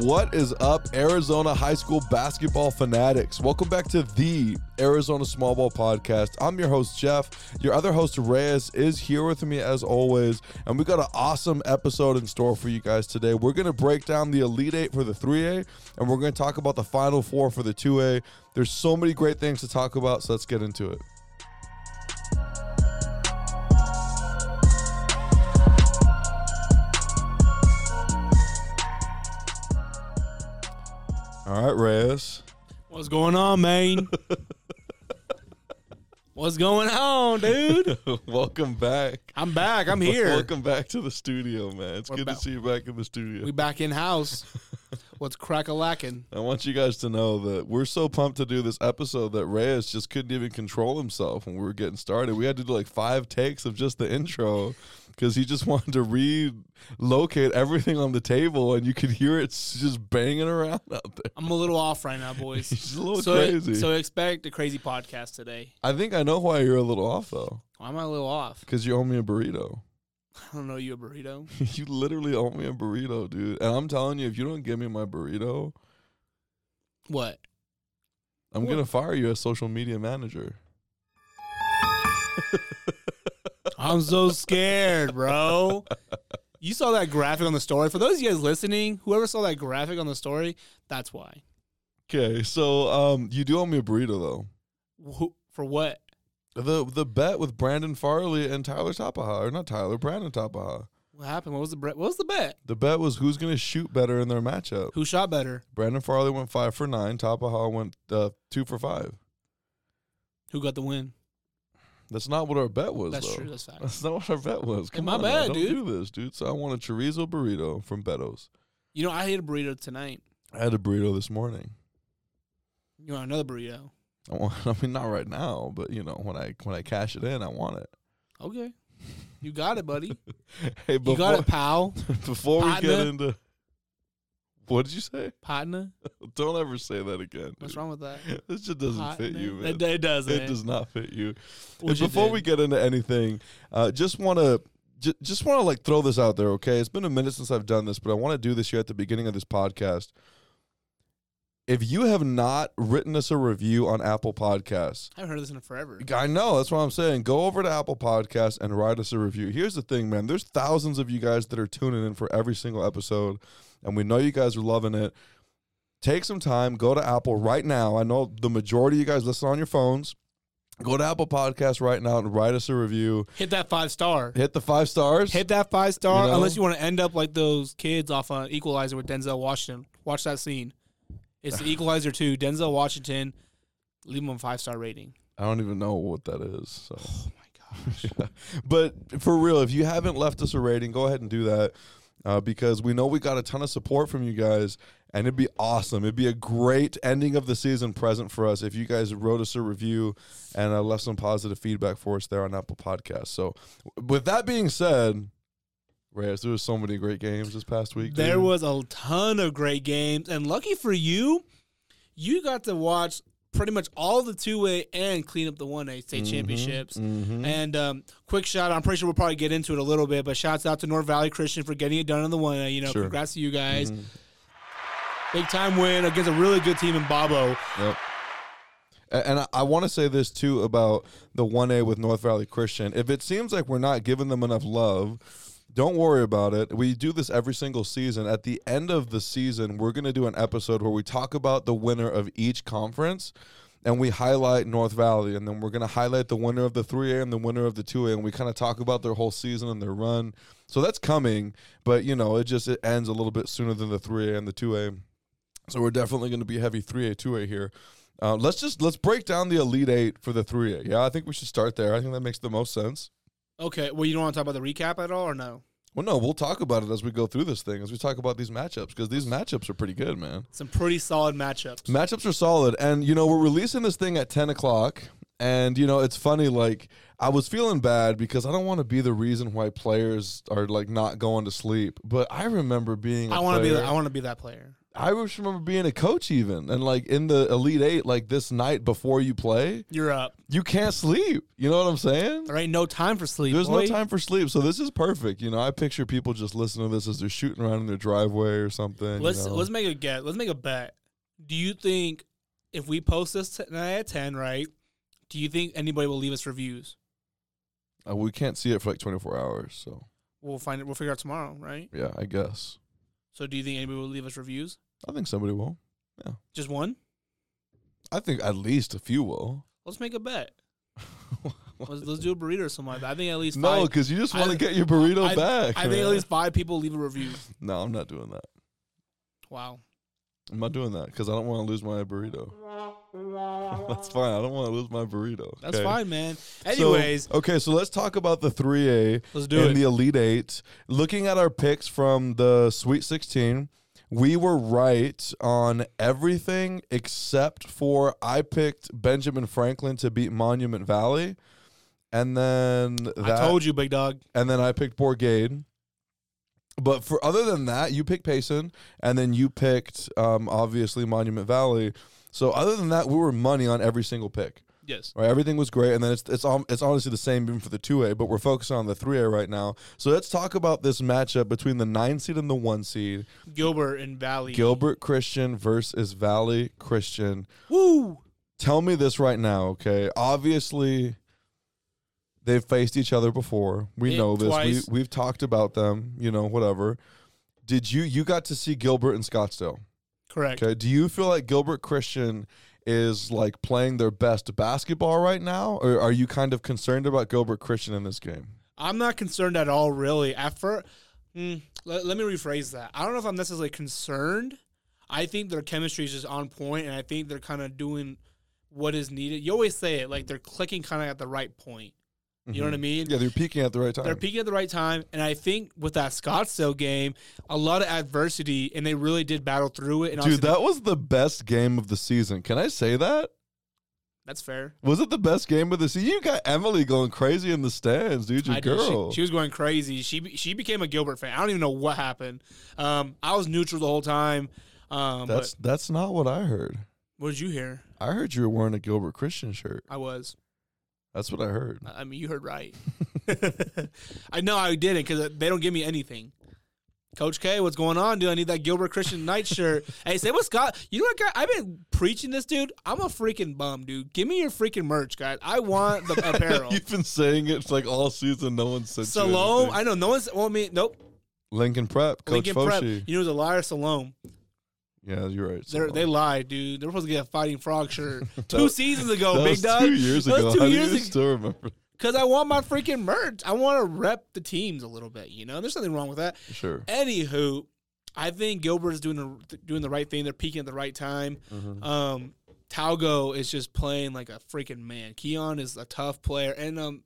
What is up, Arizona high school basketball fanatics? Welcome back to the Arizona Small Ball Podcast. I'm your host, Jeff. Your other host, Reyes, is here with me as always. And we got an awesome episode in store for you guys today. We're going to break down the Elite Eight for the 3A, and we're going to talk about the Final Four for the 2A. There's so many great things to talk about, so let's get into it. All right, Reyes. What's going on, man? What's going on, dude? Welcome back. I'm back. I'm here. Welcome back to the studio, man. It's We're good ba- to see you back in the studio. We back in house. What's crack a lacking? I want you guys to know that we're so pumped to do this episode that Reyes just couldn't even control himself when we were getting started. We had to do like five takes of just the intro because he just wanted to relocate everything on the table and you could hear it just banging around out there. I'm a little off right now, boys. He's a little so, crazy. so expect a crazy podcast today. I think I know why you're a little off though Why am I a little off? because you owe me a burrito. I don't know you a burrito. you literally owe me a burrito, dude. And I'm telling you, if you don't give me my burrito, What? I'm What? gonna fire you as social media manager. I'm so scared, bro. You saw that graphic on the story. For those of you guys listening, whoever saw that graphic on the story, that's why. Okay, so um, you do owe me a burrito though. For what? The the bet with Brandon Farley and Tyler Tapaha, or not Tyler, Brandon Tapaha. What happened? What was the bre- what was the bet? The bet was who's gonna shoot better in their matchup. Who shot better? Brandon Farley went five for nine. Tapaha went uh, two for five. Who got the win? That's not what our bet was. That's though. true. That's fact. That's not what our bet was. Come my on, now, bad, don't dude. do this, dude. So I want a chorizo burrito from Beto's. You know, I ate a burrito tonight. I had a burrito this morning. You want another burrito? I, want, I mean, not right now, but you know, when I when I cash it in, I want it. Okay. You got it, buddy. Hey, You got it, pal. before we get into, what did you say? Partner. Don't ever say that again. What's dude. wrong with that? This just doesn't fit you, man. It, it doesn't. It does not fit you. What you Before did. we get into anything, uh, just want to j- just want to like throw this out there. Okay, it's been a minute since I've done this, but I want to do this here at the beginning of this podcast. If you have not written us a review on Apple Podcasts, I haven't heard this in forever. I know that's what I'm saying. Go over to Apple Podcasts and write us a review. Here's the thing, man. There's thousands of you guys that are tuning in for every single episode, and we know you guys are loving it. Take some time, go to Apple right now. I know the majority of you guys listen on your phones. Go to Apple Podcasts right now and write us a review. Hit that five star. Hit the five stars. Hit that five star. You know? Unless you want to end up like those kids off on Equalizer with Denzel Washington. Watch that scene. It's the Equalizer 2. Denzel Washington. Leave him a five star rating. I don't even know what that is. So. Oh my gosh. but for real, if you haven't left us a rating, go ahead and do that uh, because we know we got a ton of support from you guys, and it'd be awesome. It'd be a great ending of the season present for us if you guys wrote us a review and uh, left some positive feedback for us there on Apple Podcasts. So, with that being said, Reyes, there was so many great games this past week. There dude. was a ton of great games, and lucky for you, you got to watch pretty much all the two A and clean up the one A state championships. Mhm. And um, quick shout, I'm pretty sure we'll probably get into it a little bit, but shouts out to North Valley Christian for getting it done in the one A. You know, Sure. congrats to you guys. Mhm. Big time win against a really good team in Bobo. Yep. And I, I want to say this too about the 1A with North Valley Christian. If it seems like we're not giving them enough love, don't worry about it. We do this every single season. At the end of the season, we're going to do an episode where we talk about the winner of each conference and we highlight North Valley. And then we're going to highlight the winner of the 3A and the winner of the 2A. And we kind of talk about their whole season and their run. So that's coming. But, you know, it just it ends a little bit sooner than the 3A and the 2A. So we're definitely going to be heavy 3A, 2A here. Uh, let's just let's break down the Elite Eight for the 3A. Yeah, I think we should start there. I think that makes the most sense. Okay, well, you don't want to talk about the recap at all, or no? Well, no, we'll talk about it as we go through this thing, as we talk about these matchups, because these matchups are pretty good, man. Some pretty solid matchups. Matchups are solid, and you know we're releasing this thing at 10 o'clock, and you know it's funny. Like I was feeling bad because I don't want to be the reason why players are like not going to sleep, but I remember being. I I want to be. I want to be that player. I just remember being a coach even and like in the Elite Eight, like this night before you play, You're up. you can't sleep. You know what I'm saying? There ain't no time for sleep. There's boy. no time for sleep, so this is perfect. You know, I picture people just listening to this as they're shooting around in their driveway or something. Let's you know? let's make a get. Let's make a bet. Do you think if we post this tonight at ten, right? Do you think anybody will leave us reviews? Uh, we can't see it for like 24 hours, so We'll find it. We'll figure out tomorrow, right? yeah, I guess. So, do you think anybody will leave us reviews? I think somebody will. Yeah. Just one? I think at least a few will. Let's make a bet. Let's, let's do a burrito or something like that. I think at least no, five. because you just want to get your burrito I- back. I think at least five people leave a review. No, I'm not doing that. Wow. I'm not doing that because I don't want to lose my burrito. That's fine. I don't want to lose my burrito. That's fine, man. So- Anyways, okay, so let's talk about the 3A let's do and it. the Elite Eight. Looking at our picks from the Sweet 16, we were right on everything except for I picked Benjamin Franklin to beat Monument Valley. And then that, I told you, big dog. and then I picked Bourgade. But for other than that, you picked Payson, and then you picked um, obviously Monument Valley. So other than that, we were money on every single pick. Yes. Right, everything was great, and then it's it's it's honestly the same even for the two A, but we're focusing on the three A right now. So let's talk about this matchup between the nine seed and the one seed, Gilbert and Valley. Gilbert Christian versus Valley Christian. Woo! Tell me this right now, okay? Obviously, they've faced each other before. We Yeah, know this. twice. We we've talked about them. You know, whatever. Did you you got to see Gilbert and Scottsdale? Correct. Okay. Do you feel like Gilbert Christian is like playing their best basketball right now, or are you kind of concerned about Gilbert Christian in this game? I'm not concerned at all, really. First, mm, let, let me rephrase that. I don't know if I'm necessarily concerned. I think their chemistry is just on point, and I think they're kind of doing what is needed. You always say it, like they're clicking kind of at the right point. You know what I mean? Yeah, they're peaking at the right time. They're peaking at the right time, and I think with that Scottsdale game, a lot of adversity, and they really did battle through it. And Dude, that was the best game of the season. Can I say that? that's fair. Was it the best game of the season? You got Emily going crazy in the stands, dude. Your I did. She- girl. She, was going crazy. She she became a Gilbert fan. I don't even know what happened. Um, I was neutral the whole time. Um, that's that's not what I heard. what did you hear? I heard you were wearing a Gilbert Christian shirt. I was. That's what I heard. I mean, you heard right. I know I didn't because they don't give me anything. Coach K, what's going on, dude? I need that Gilbert Christian night shirt. hey, say what's Scott? You know what, guy? I've been preaching this, dude. I'm a freaking bum, dude. Give me your freaking merch, guys. I want the apparel. You've been saying it like all season. No one said Salome, I know no one's. Well, me, nope. Lincoln Prep, Coach Lincoln Prep. Foshi. You know, the liar, Salome. Yeah, you're right. They're, they lied, dude. They're supposed to get a fighting frog shirt two seasons ago, that big dog. two years That ago. two How years ago. still remember? Because I want my freaking merch. I want to rep the teams a little bit. You know, there's nothing wrong with that. Sure. Anywho, I think Gilbert is doing the doing the right thing. They're peaking at the right time. Mm-hmm. Um, Talgo is just playing like a freaking man. Keon is a tough player, and um,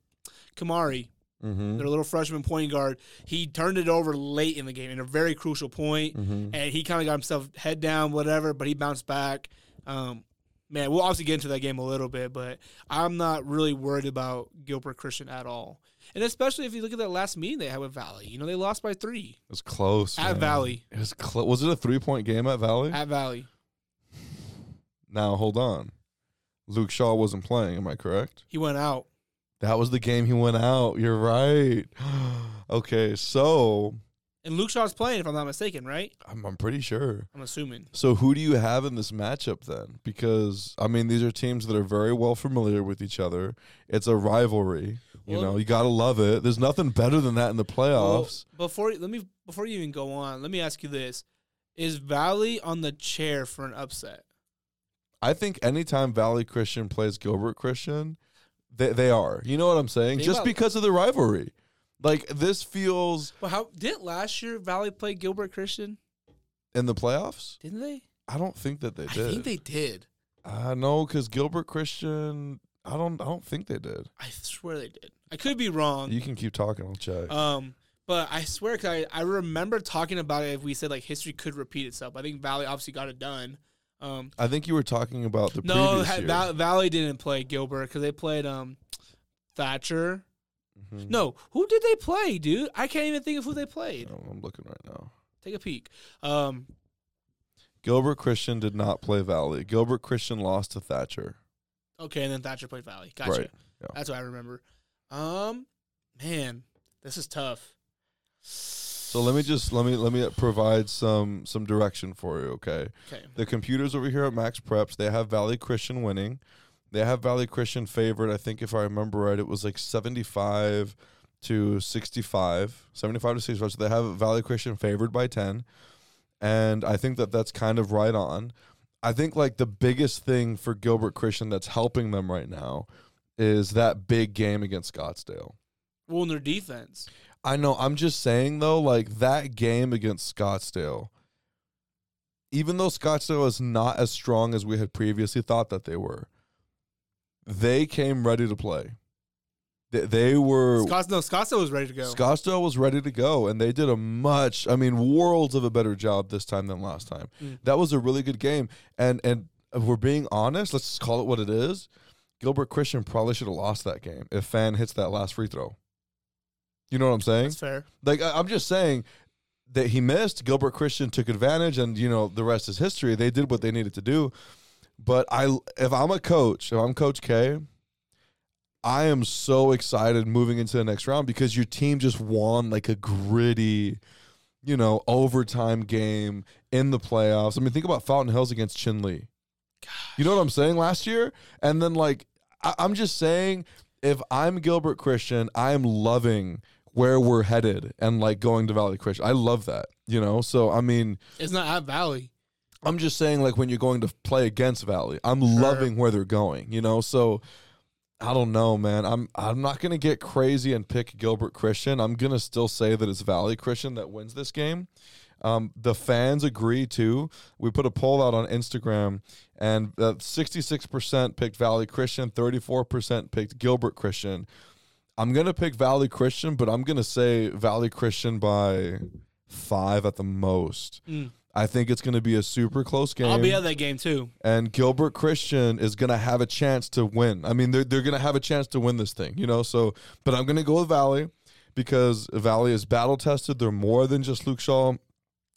Kamari, Mm-hmm. their little freshman point guard, he turned it over late in the game in a very crucial point, Mm-hmm. and he kind of got himself head down, whatever. But he bounced back. Um, man, we'll obviously get into that game a little bit, but I'm not really worried about Gilbert Christian at all. And especially if you look at that last meeting they had with Valley, you know they lost by three It was close. at man. Valley. It was close. Was it a three point game at Valley? At Valley, now hold on. Luke Shaw wasn't playing. Am I correct? he went out. That was the game he went out. You're right. okay, so And Luke Shaw's playing, if I'm not mistaken, right? I'm, I'm pretty sure. I'm assuming. So who do you have in this matchup then? Because I mean, these are teams that are very well familiar with each other. It's a rivalry. You Well- know, you gotta love it. There's nothing better than that in the Well, playoffs. before let me before you even go on, let me ask you this: Is Valley on the chair for an upset? I think anytime Valley Christian plays Gilbert Christian, they they are. You know what I'm saying? Think Just about- because of the rivalry. Like this feels Well, how didn't last year Valley play Gilbert Christian? in the playoffs. Didn't they? I don't think that they did. I think they did. I know because Gilbert Christian. I don't. I don't think they did. I swear they did. I could be wrong. You can keep talking. I'll check. Um, but I swear, cause I, I remember talking about it. If we said like history could repeat itself, I think Valley obviously got it done. Um, I think you were talking about the no, previous ha- year. Val- Valley didn't play Gilbert because they played um Thatcher. Mhm. No, who did they play, dude? I can't even think of who they played. Oh, I'm looking right now. Take a peek. Um, Gilbert Christian did not play Valley. Gilbert Christian lost to Thatcher. Okay, and then Thatcher played Valley. Gotcha. Right, yeah. That's what I remember. Um, man, this is tough. So let me just let me let me provide some some direction for you, okay? Okay. The computers over here at MaxPreps, they have Valley Christian winning. They have Valley Christian favored. I think if I remember right, it was like 75 to 65, 75 to 65. So they have Valley Christian favored by 10. And I think that that's kind of right on. I think like the biggest thing for Gilbert Christian that's helping them right now is that big game against Scottsdale. Well, in their defense. I know. I'm just saying though, like that game against Scottsdale, even though Scottsdale is not as strong as we had previously thought that they were, they came ready to play. They, they were Scotts, no, Scottsdale was ready to go. Scottsdale was ready to go, and they did a much, I mean, worlds of a better job this time than last time. Mm. That was a really good game, and and if we're being honest, let's just call it what it is. Gilbert Christian probably should have lost that game if Fan hits that last free throw. You know what I'm saying? That's fair. Like I, I'm just saying that he missed. Gilbert Christian took advantage, and you know the rest is history. They did what they needed to do. But I, if I'm a coach, if I'm Coach K, I am so excited moving into the next round because your team just won like a gritty, you know, overtime game in the playoffs. I mean, think about Fountain Hills against Chinle. You know what I'm saying? Last year, and then like I, I'm just saying, if I'm Gilbert Christian, I'm loving where we're headed and like going to Valley Christian. I love that. You know, so I mean, It's not at Valley. I'm just saying like when you're going to play against Valley, I'm loving where they're going. You know, so. I don't know, man. I'm I'm not gonna get crazy and pick Gilbert Christian. I'm gonna still say that it's Valley Christian that wins this game. Um, the fans agree too. We put a poll out on Instagram, and uh, 66% picked Valley Christian, 34% picked Gilbert Christian. I'm gonna pick Valley Christian, but I'm gonna say Valley Christian by five at the most. Mm. I think it's gonna be a super close game I'll be at that game too. and Gilbert Christian is gonna have a chance to win. I mean, they're they're gonna have a chance to win this thing, you know. So, but I'm gonna go with Valley because Valley is battle tested. They're more than just Luke Shaw.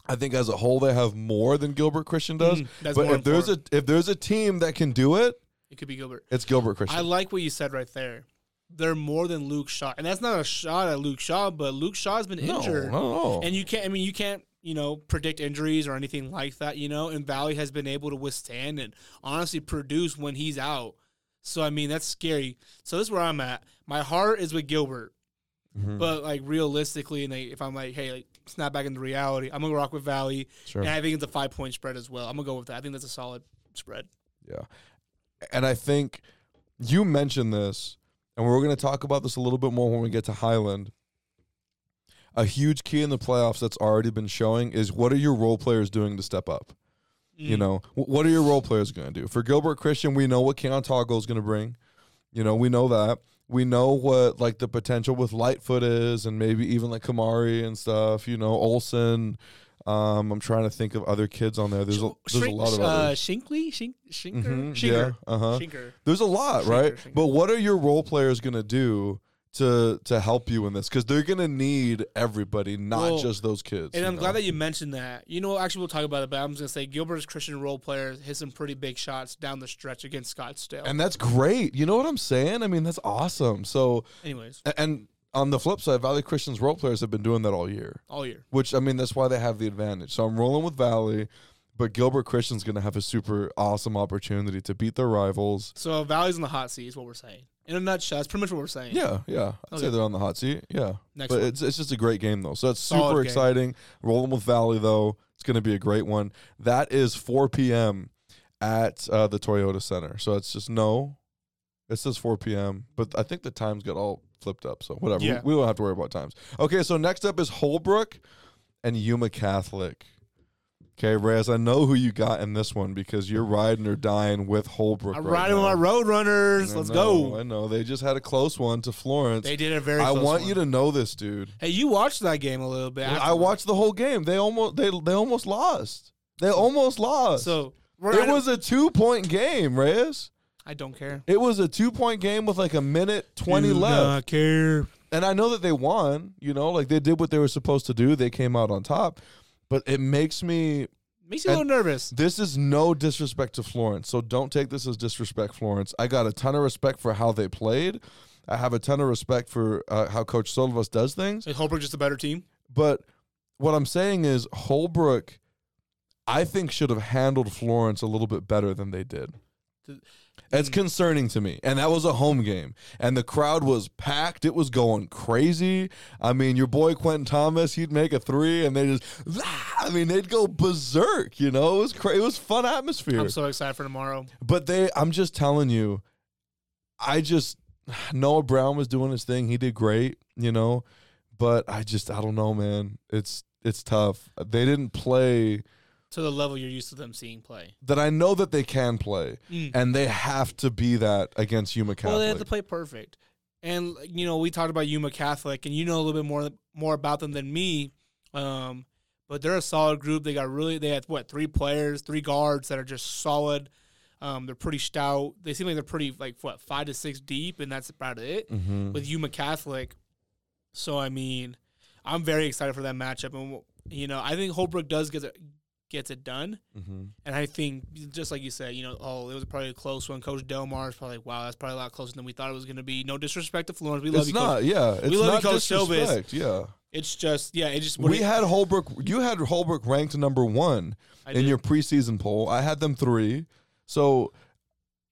I think as a whole, they have more than Gilbert Christian does. Mm, but if there's a if there's a team that can do it, It could be Gilbert. it's Gilbert Christian. I like what you said right there. They're more than Luke Shaw, and that's not a shot at Luke Shaw, but Luke Shaw's been no, injured, no, and you can't. I mean, you can't. You know, predict injuries or anything like that. You know, and Valley has been able to withstand and honestly produce when he's out. So I mean, that's scary. So this is where I'm at. My heart is with Gilbert, Mhm. but like realistically, and like, if I'm like, hey, like snap back into reality, I'm gonna rock with Valley, sure. and I think it's a five point spread as well. I'm gonna go with that. I think that's a solid spread. Yeah. And I think you mentioned this, and we're going to talk about this a little bit more when we get to Highland. A huge key in the playoffs that's already been showing is what are your role players doing to step up? You Mm. know, what are your role players going to do? For Gilbert Christian, we know what Keon Toggle is going to bring. You know, we know that. We know what like the potential with Lightfoot is, and maybe even like Kamari and stuff. You know, Olson. Um, I'm trying to think of other kids on there. There's a, there's a lot of uh, others. Shinkley, Shink, Shinker, Mhm, Shinker, yeah, uh-huh. Shinker. There's a lot, Shinker, right? shinker. But what are your role players going to do to to help you in this? Because they're going to need everybody, not Well, just those kids. And I'm know? glad that you mentioned that. You know, actually, we'll talk about it, but I'm just gonna say Gilbert's Christian role players hit some pretty big shots down the stretch against Scottsdale. and that's great. You know what I'm saying? I mean, that's awesome. So, Anyways, a- and on the flip side, Valley Christian's role players have been doing that all year, all year. which I mean, that's why they have the advantage. So I'm rolling with Valley. But Gilbert Christian's going to have a super awesome opportunity to beat their rivals. So Valley's in the hot seat is what we're saying. In a nutshell, that's pretty much what we're saying. Yeah, yeah. I'd say they're on the hot seat. Yeah. Next but one. it's it's just a great game though. So that's Solid super game. exciting. Rolling with Valley though, it's going to be a great one. That is 4 p.m. at uh, the Toyota Center. So it's just no. It says 4 p.m. But I think the times got all flipped up. So whatever. Yeah. We, we don't have to worry about times. Okay. So next up is Holbrook and Yuma Catholic. Okay, Reyes, I know who you got in this one because you're riding or dying with Holbrook. I'm right riding with now. my road runners. Let's know, go. I know. They just had a close one to Florence. They did a very. I want one. you to know this, dude. Hey, you watched that game a little bit. I watched the whole game. They almost they they almost lost. They almost lost. So it was a two point game, Reyes. I don't care. It was a two point game with like a minute twenty Do left. not care. And I know that they won, you know, like they did what they were supposed to do. They came out on top. But it makes me Makes you a little nervous. This is no disrespect to Florence, so don't take this as disrespect, Florence. I got a ton of respect for how they played. I have a ton of respect for uh, how Coach Solvas does things. Is Holbrook just a better team? But what I'm saying is Holbrook, I think, should have handled Florence a little bit better than they did. It's concerning to me. And that was a home game. And the crowd was packed. It was going crazy. I mean, your boy Quentin Thomas, he'd make a three and they just, I mean, they'd go berserk, you know? It was cra- it was fun atmosphere. I'm so excited for tomorrow. But they, I'm just telling you, I just Noah Brown was doing his thing. He did great, you know. But I just, I don't know, man. It's it's tough. They didn't play To the level you're used to them seeing play. that I know that they can play, Mm. and they have to be that against Yuma Catholic. Well, they have to play perfect. And you know, we talked about Yuma Catholic, and you know a little bit more more about them than me. Um, but they're a solid group. They got really they had what three players, three guards that are just solid. Um, they're pretty stout. They seem like they're pretty like what five to six deep, and that's about it hmm with Yuma Catholic. So I mean, I'm very excited for that matchup, and you know, I think Holbrook does get gets it done. hmm And I think, just like you said, you know, oh, it was probably a close one. Coach Delmar is probably like, wow, that's probably a lot closer than we thought it was going to be. No disrespect to Florence, we love It's you, Coach. not, yeah. It's We love you, not Coach Silvis. disrespect. Yeah, It's just, yeah, it just. we it- had Holbrook. You had Holbrook ranked number one I in did. your preseason poll. I had them three. So,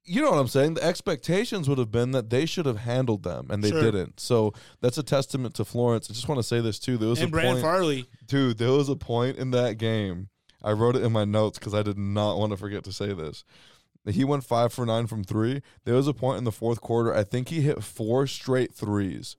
you know what I'm saying? The expectations would have been that they should have handled them, and they Sure. didn't. So that's a testament to Florence. I just want to say this too. There was and a Brandon point, Farley. dude. There was a point in that game. I wrote it in my notes because I did not want to forget to say this. He went five for nine from three. There was a point in the fourth quarter. I think he hit four straight threes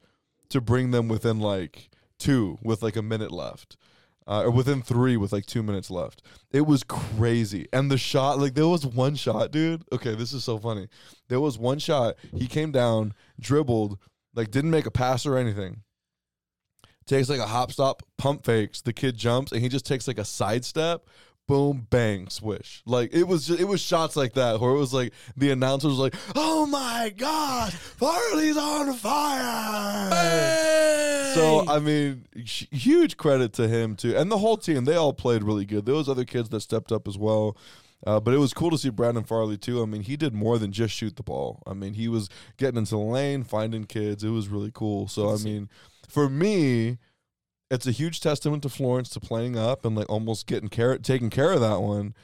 to bring them within like two with like a minute left. Uh, or within three with like two minutes left. It was crazy. And the shot, like there was one shot, dude. Okay, this is so funny. There was one shot. He came down, dribbled, like didn't make a pass or anything. Takes like a hop stop, pump fakes. The kid jumps and he just takes like a sidestep. Boom, bang, swish. Like it was, just, it was shots like that where it was like the announcer was like, "Oh my God, Farley's on fire!" So I mean, sh- huge credit to him too, and the whole team. They all played really good. There was other kids that stepped up as well. Uh, but it was cool to see Brandon Farley too. I mean, he did more than just shoot the ball. I mean, he was getting into the lane, finding kids. It was really cool. So I mean, for me, it's a huge testament to Florence to playing up and like almost getting care taking care of that one.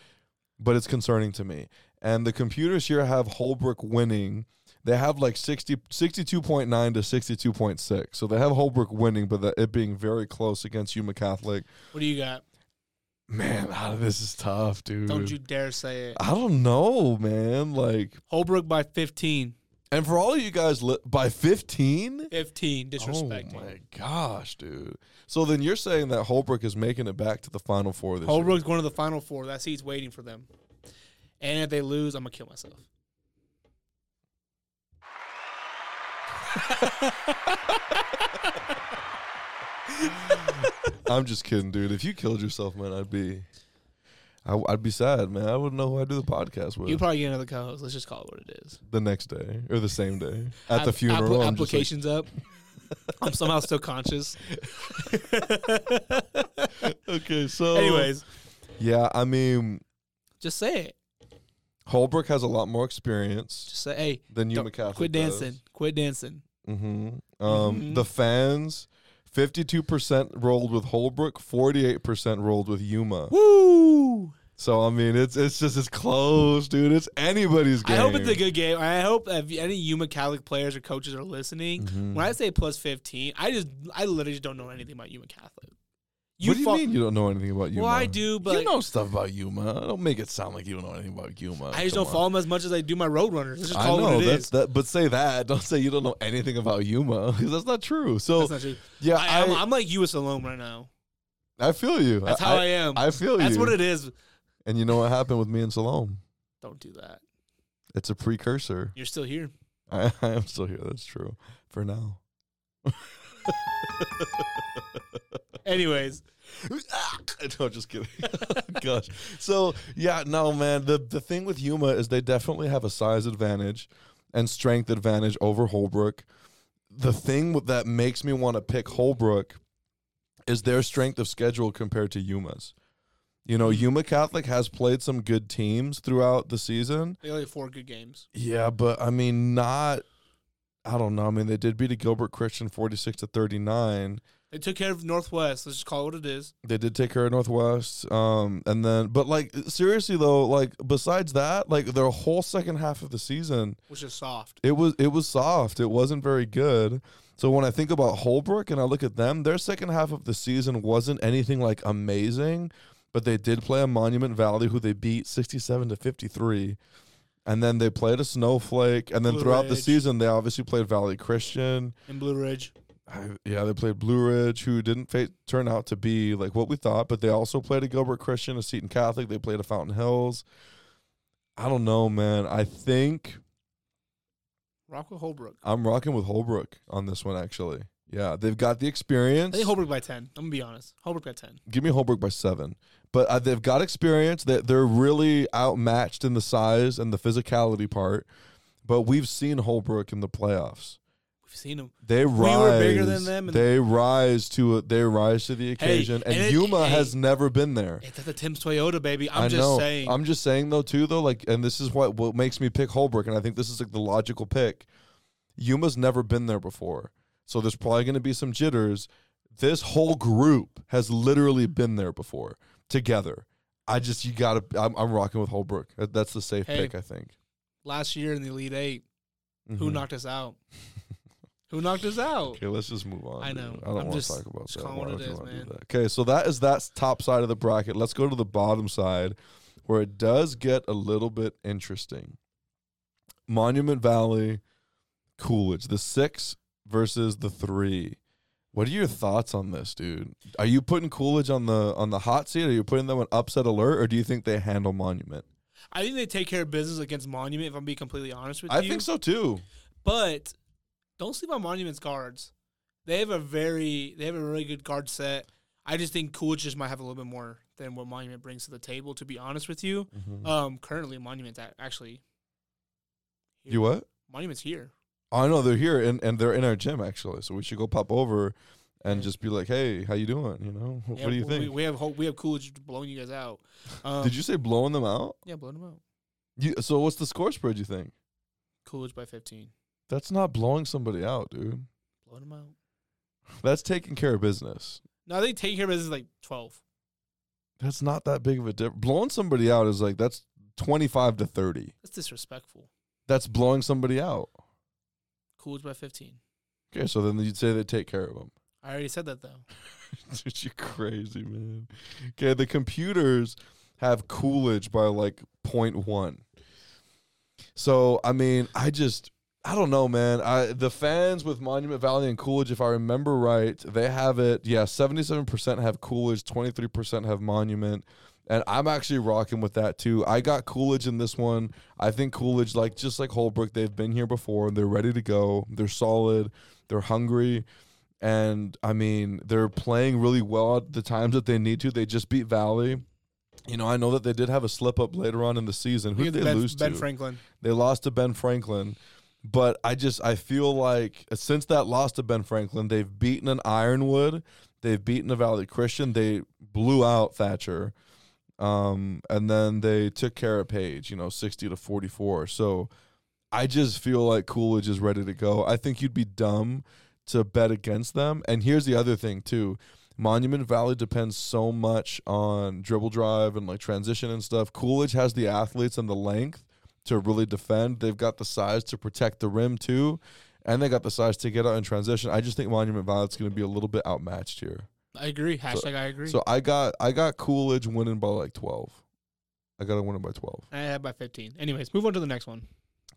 But it's concerning to me. And the computers here have Holbrook winning. They have like 60, 62.9 to 62.6. So they have Holbrook winning, but that it being very close against Yuma Catholic. What do you got? Man, ah, this is tough, dude. Don't you dare say it. I don't know, man. Like, Holbrook by 15. And for all of you guys, li- by 15? 15, disrespecting. Oh my gosh, dude. So then you're saying that Holbrook is making it back to the Final Four this year? Holbrook's going to the Final Four. That seat's waiting for them. And if they lose, I'm going to kill myself. I'm just kidding, dude. If you killed yourself, man, I'd be, I, would be sad, man. I wouldn't know who I'd do the podcast with You probably get another co-host. Let's just call it what it is. the next day or the same day at the funeral. app- I'm just like, applications up. I'm somehow still conscious. okay, so Anyways, yeah, I mean, just say it. Holbrook has a lot more experience Just say, hey, than you don't- quit dancing. Quit dancing. hmm Um, Mhm. The fans, fifty-two percent rolled with Holbrook, forty-eight percent rolled with Yuma. Woo! So I mean, it's it's just as close, dude. It's anybody's game. I hope it's a good game. I hope if any Yuma Catholic players or coaches are listening, Mhm. when I say plus 15, I just, I literally just don't know anything about Yuma Catholic. what do you mean you don't know anything about Yuma? Well, I do, but you know stuff about Yuma. Don't make it sound like you don't know anything about Yuma. I just Come don't on. follow them as much as I do my Roadrunners. Just I call it know it that's is. that, but say that. Don't say you don't know anything about Yuma because that's not true. So That's not true. yeah, I, am I, I'm like US alone right now. I feel you. That's how I, am. I feel That's you. That's what it is. And you know what happened with me and Salome? Don't do that. It's a precursor. You're still here. I, I am still here. That's true for now. Anyways, no, just kidding. Gosh. So yeah, no, man. The the thing with Yuma is they definitely have a size advantage and strength advantage over Holbrook. The thing that makes me want to pick Holbrook is their strength of schedule compared to Yuma's. You know, Yuma Catholic has played some good teams throughout the season. They only had four good games. Yeah, but I mean, not. I don't know. I mean, they did beat a Gilbert Christian forty-six to thirty-nine. They took care of Northwest. Let's just call it what it is. They did take care of Northwest. Um, and then, but like seriously though, like besides that, like their whole second half of the season, was just soft. it was it was soft. It wasn't very good. So when I think about Holbrook and I look at them, their second half of the season wasn't anything like amazing, but they did play a Monument Valley who they beat 67 to 53. And then they played a Snowflake, and then Blue throughout the season they obviously played Valley Christian. In Blue Ridge. I, yeah, they played Blue Ridge, who didn't fa- turn out to be like what we thought, but they also played a Gilbert Christian, a Seton Catholic. They played a Fountain Hills. I don't know, man. I think Rock with Holbrook. I'm rocking with Holbrook on this one, actually. Yeah, they've got the I experience. think Holbrook by 10. I'm going to be honest. Holbrook by 10. Give me Holbrook by seven. But uh, they've got experience. That they're really outmatched in the size and the physicality part. But we've seen Holbrook in the playoffs. We've seen them. They rise. We were bigger than them and- they rise to it. They rise to the occasion. and and it- Yuma hey. has never been there. It's at the Tim's Toyota, baby. I'm I just know. saying. I'm just saying though too though like, and this is what what makes me pick Holbrook, and I think this is like the logical pick. Yuma's never been there before, so there's probably going to be some jitters. This whole group has literally been there before together. I just you gotta. I'm, I'm rocking with Holbrook. That's the safe Hey. pick, I think. Last year in the Elite Eight, who Mhm. knocked us out? who knocked us out? Okay, let's just move on. I dude. know. I don't want to talk about that. calling Why would is, man. that? Okay, so that is that top side of the bracket. Let's go to the bottom side, where it does get a little bit interesting. Monument Valley, Coolidge, the six versus the three. What are your thoughts on this, dude? Are you putting Coolidge on the on the hot seat? Are you putting them on upset alert, or do you think they handle Monument? I think they take care of business against Monument, if I'm being completely honest with I you. I think so too. But don't sleep on Monument's guards. They have a very they have a really good guard set. I just think Coolidge just might have a little bit more than what Monument brings to the table, to be honest with you. Um currently Monument's actually You what? Monument's here. I know they're here and, and they're in our gym actually, so we should go pop over and just be like, "Hey, how you doing?" You know, what, Yeah, what do you we, think? We have hope we have Coolidge blowing you guys out. Um, Did you say blowing them out? Yeah, blowing them out. You, so what's the score spread? You think Coolidge by 15. that's not blowing somebody out, dude? Blowing them out. That's taking care of business. No, they take care of business like 12. That's not that big of a difference. Blowing somebody out is like that's twenty five to thirty. That's disrespectful. That's blowing somebody out. Coolidge by 15. Okay, so then you'd say they take care of them. I already said that though. Dude, you're crazy, man. Okay, the computers have Coolidge by like 0.1. So, I mean, I just I don't know, man. I the fans with Monument Valley and Coolidge, if I remember right, they have it. Yeah, 77% have Coolidge, 23% have Monument. And I'm actually rocking with that too. I got Coolidge in this one. I think Coolidge, like just like Holbrook, they've been here before. They're ready to go. They're solid. They're hungry. And I mean, they're playing really well at the times that they need to. They just beat Valley. You know, I know that they did have a slip up later on in the season. Who did they ben, lose Ben? Franklin. They lost to Ben Franklin. But I just I feel like uh, since that loss to Ben Franklin, they've beaten an Ironwood, they've beaten a Valley Christian, they blew out Thatcher, um, and then they took care of Page, you know, sixty to forty four. So I just feel like Coolidge is ready to go. I think you'd be dumb to bet against them. And here's the other thing too. Monument Valley depends so much on dribble drive and like transition and stuff. Coolidge has the athletes and the length to really defend. They've got the size to protect the rim too, and they got the size to get out in transition. I just think Monument Valley's going to be a little bit outmatched here. I agree. Hashtag I agree. So I got I got Coolidge winning by like twelve. I got to win it by twelve. I had by 15. Anyways, move on to the next one.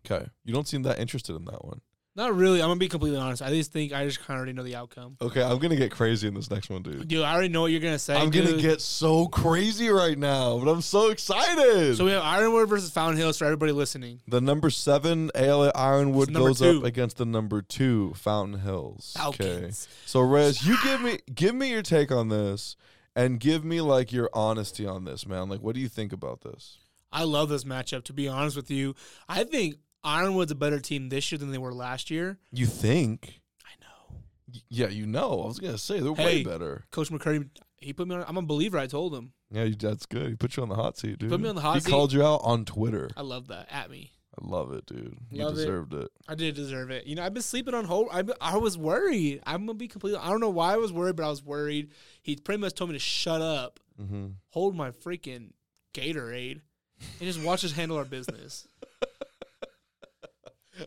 Okay, you don't seem that interested in that one. Not really. I'm gonna be completely honest. I just think I just kind of already know the outcome. Okay, I'm gonna get crazy in this next one, dude. Dude, I already know what you're gonna say. I'm gonna get so crazy right now, but I'm so excited. So we have Ironwood versus Fountain Hills for everybody listening. the number seven ALA Ironwood It's number goes two. up against the number two Fountain Hills. Okay. Falcons. So Rez, you give me give me your take on this and give me like your honesty on this, man. Like what do you think about this? I love this matchup. To be honest with you, I think Ironwood's a better team this year than they were last year. You think? I know. Y- Yeah, you know. I was gonna say they're way better. Coach McCurry, he put me on. I'm a believer. I told him. Yeah, you, that's good. He put you on the hot seat, dude. put me on the hot he seat. called you out on Twitter. I love that. At me. I love it, dude. You Love it. deserved it. I did deserve it. You know, I've been sleeping on hold. I I was worried. I'm gonna be completely. I don't know why I was worried, but I was worried. He pretty much told me to shut up, hmm hold my freaking Gatorade, and just watch us handle our business.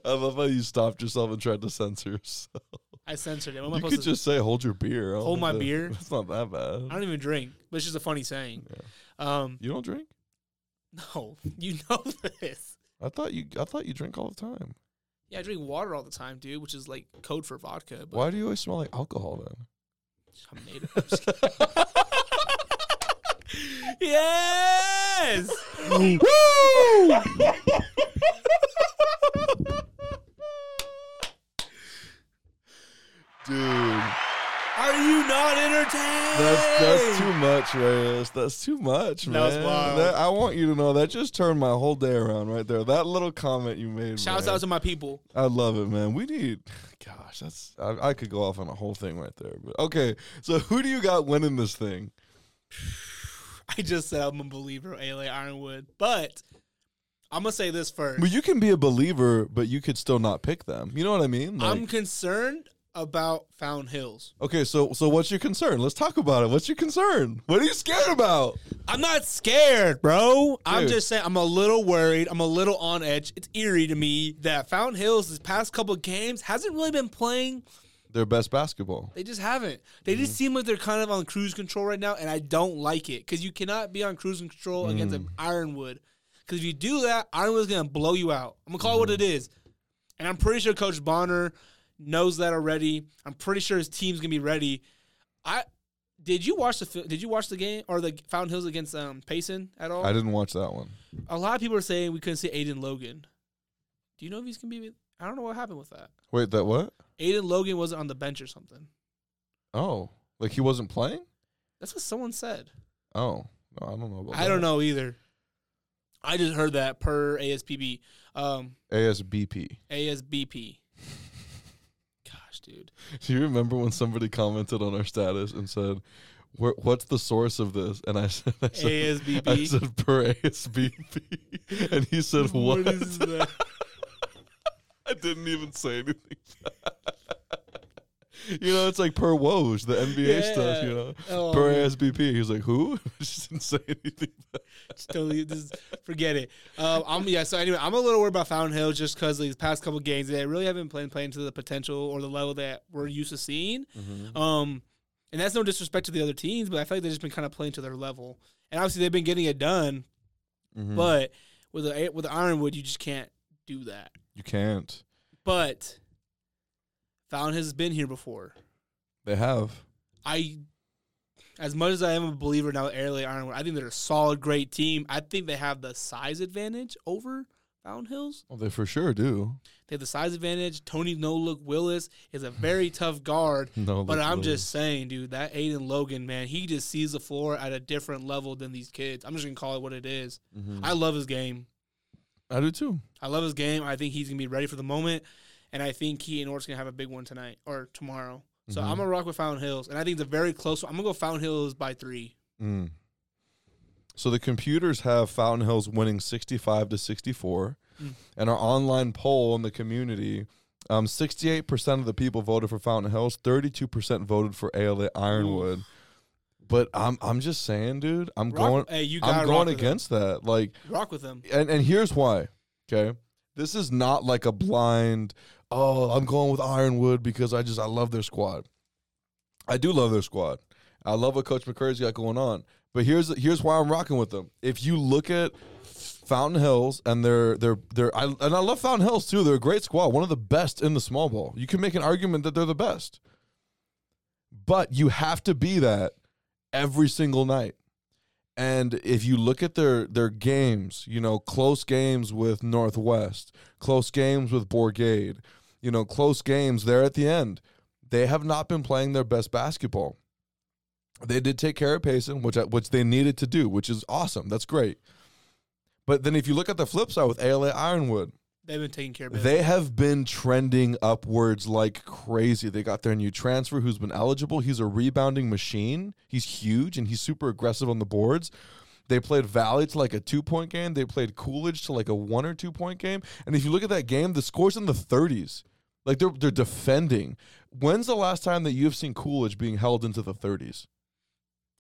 I love how you stopped yourself and tried to censor yourself. I censored it. What am I You supposed could to? just say, "Hold your beer." Hold my beer? It's not that bad. I don't even drink, but it's just a funny saying. Um, You don't drink? no, you know this. I thought you. I thought you drink all the time. Yeah, I drink water all the time, dude, which is like code for vodka. But Why do you always smell like alcohol then? I'm native. I'm just kidding. Dude, Are you not entertained? that's that's too much, Reyes. That's too much, That man. was wild. That- I want you to know that just turned my whole day around right there. That little comment you made. Shouts out to my people. I love it, man. We need, gosh, that's I, I could go off on a whole thing right there. But okay, so who do you got winning this thing? I just said I'm a believer of ALA Ironwood, but I'm gonna say this first. Well, you can be a believer, but you could still not pick them. You know what I mean? Like- I'm concerned about Found Hills. okay, so so what's your concern? Let's talk about it. What's your concern? What are you scared about? I'm not scared, bro. I'm Dude. just saying I'm a little worried. I'm a little on edge. It's eerie to me that Found Hills this past couple games hasn't really been playing. Their best basketball. They just haven't. They Mm-hmm. just seem like they're kind of on cruise control right now, and I don't like it because you cannot be on cruise control against an Ironwood. Because if you do that, Ironwood's gonna blow you out. I'm gonna call it what Mm-hmm. it is, and I'm pretty sure Coach Bonner knows that already. I'm pretty sure his team's gonna be ready. I did you watch the did you watch the game or the Fountain Hills against um Payson at all? I didn't watch that one. A lot of people are saying we couldn't see Aiden Logan. Do you know if he's gonna be? I don't know what happened with that. Wait, that what? Aiden Logan wasn't on the bench or something. Oh, like he wasn't playing? That's what someone said. Oh, no, I don't know about I don't know either. I just heard that per ASPB, um, ASBP. ASBP. Dude. Do you remember when somebody commented on our status and said, "What's the source of this?" And I said, I said, ASBP. I said per ASBP, and he said, "What?" what is that? I didn't even say anything. you know, it's like per Woj, the NBA stuff. You know, Oh, per man. ASBP. He was like, "Who?" Just didn't say anything. Just totally, just forget it. Um, I'm yeah. So anyway, I'm a little worried about Fountain Hill just because these past couple games they really haven't played playing to the potential or the level that we're used to seeing. Um, and that's no disrespect to the other teams, but I feel like they've just been kind of playing to their level. And obviously they've been getting it done, Mhm. but with the with the Ironwood, you just can't do that. you can't. But Fountain has been here before. They have. I, as much as I am a believer now, with Airley Ironwood, I think they're a solid, great team. I think they have the size advantage over Fountain Hills. Well, they for sure do. They have the size advantage. Tony No Look Willis is a very tough guard. No, But I'm no. just saying, dude, that Aiden Logan, man, he just sees the floor at a different level than these kids. I'm just gonna call it what it is. Mhm. I love his game. I do too. I love his game. I think he's gonna be ready for the moment, and I think he and Ort's gonna have a big one tonight or tomorrow. So Mhm. I'm gonna rock with Fountain Hills, and I think it's a very close. one. I'm gonna go Fountain Hills by three. Mm. So the computers have Fountain Hills winning 65 to 64. Mm. And our online poll in the community, um, 68% of the people voted for Fountain Hills, 32% voted for ALA Ironwood. But I'm I'm just saying, dude, I'm Rock- going Hey, you I'm going against that. Like Rock with them. and and here's why. Okay? This is not like a blind, oh, I'm going with Ironwood because I just I love their squad. I do love their squad. I love what Coach McCurry's got going on. But here's here's why I'm rocking with them. If you look at Fountain Hills and they're they're they're I, and I love Fountain Hills too. They're a great squad, one of the best in the small ball. You can make an argument that they're the best. But you have to be that every single night. And if you look at their their games, you know, close games with Northwest, close games with Bourgade, you know, close games there at the end, they have not been playing their best basketball. They did take care of Payson, which which they needed to do, which is awesome. That's great. But then if you look at the flip side with ALA Ironwood, They've been taking care of business. They have been trending upwards like crazy. They got their new transfer who's been eligible. He's a rebounding machine. He's huge and he's super aggressive on the boards. They played Valley to like a two point game. They played Coolidge to like a one or two point game. And if you look at that game, the score's in the 30s. Like they're they're defending. When's the last time that you've seen Coolidge being held into the 30s?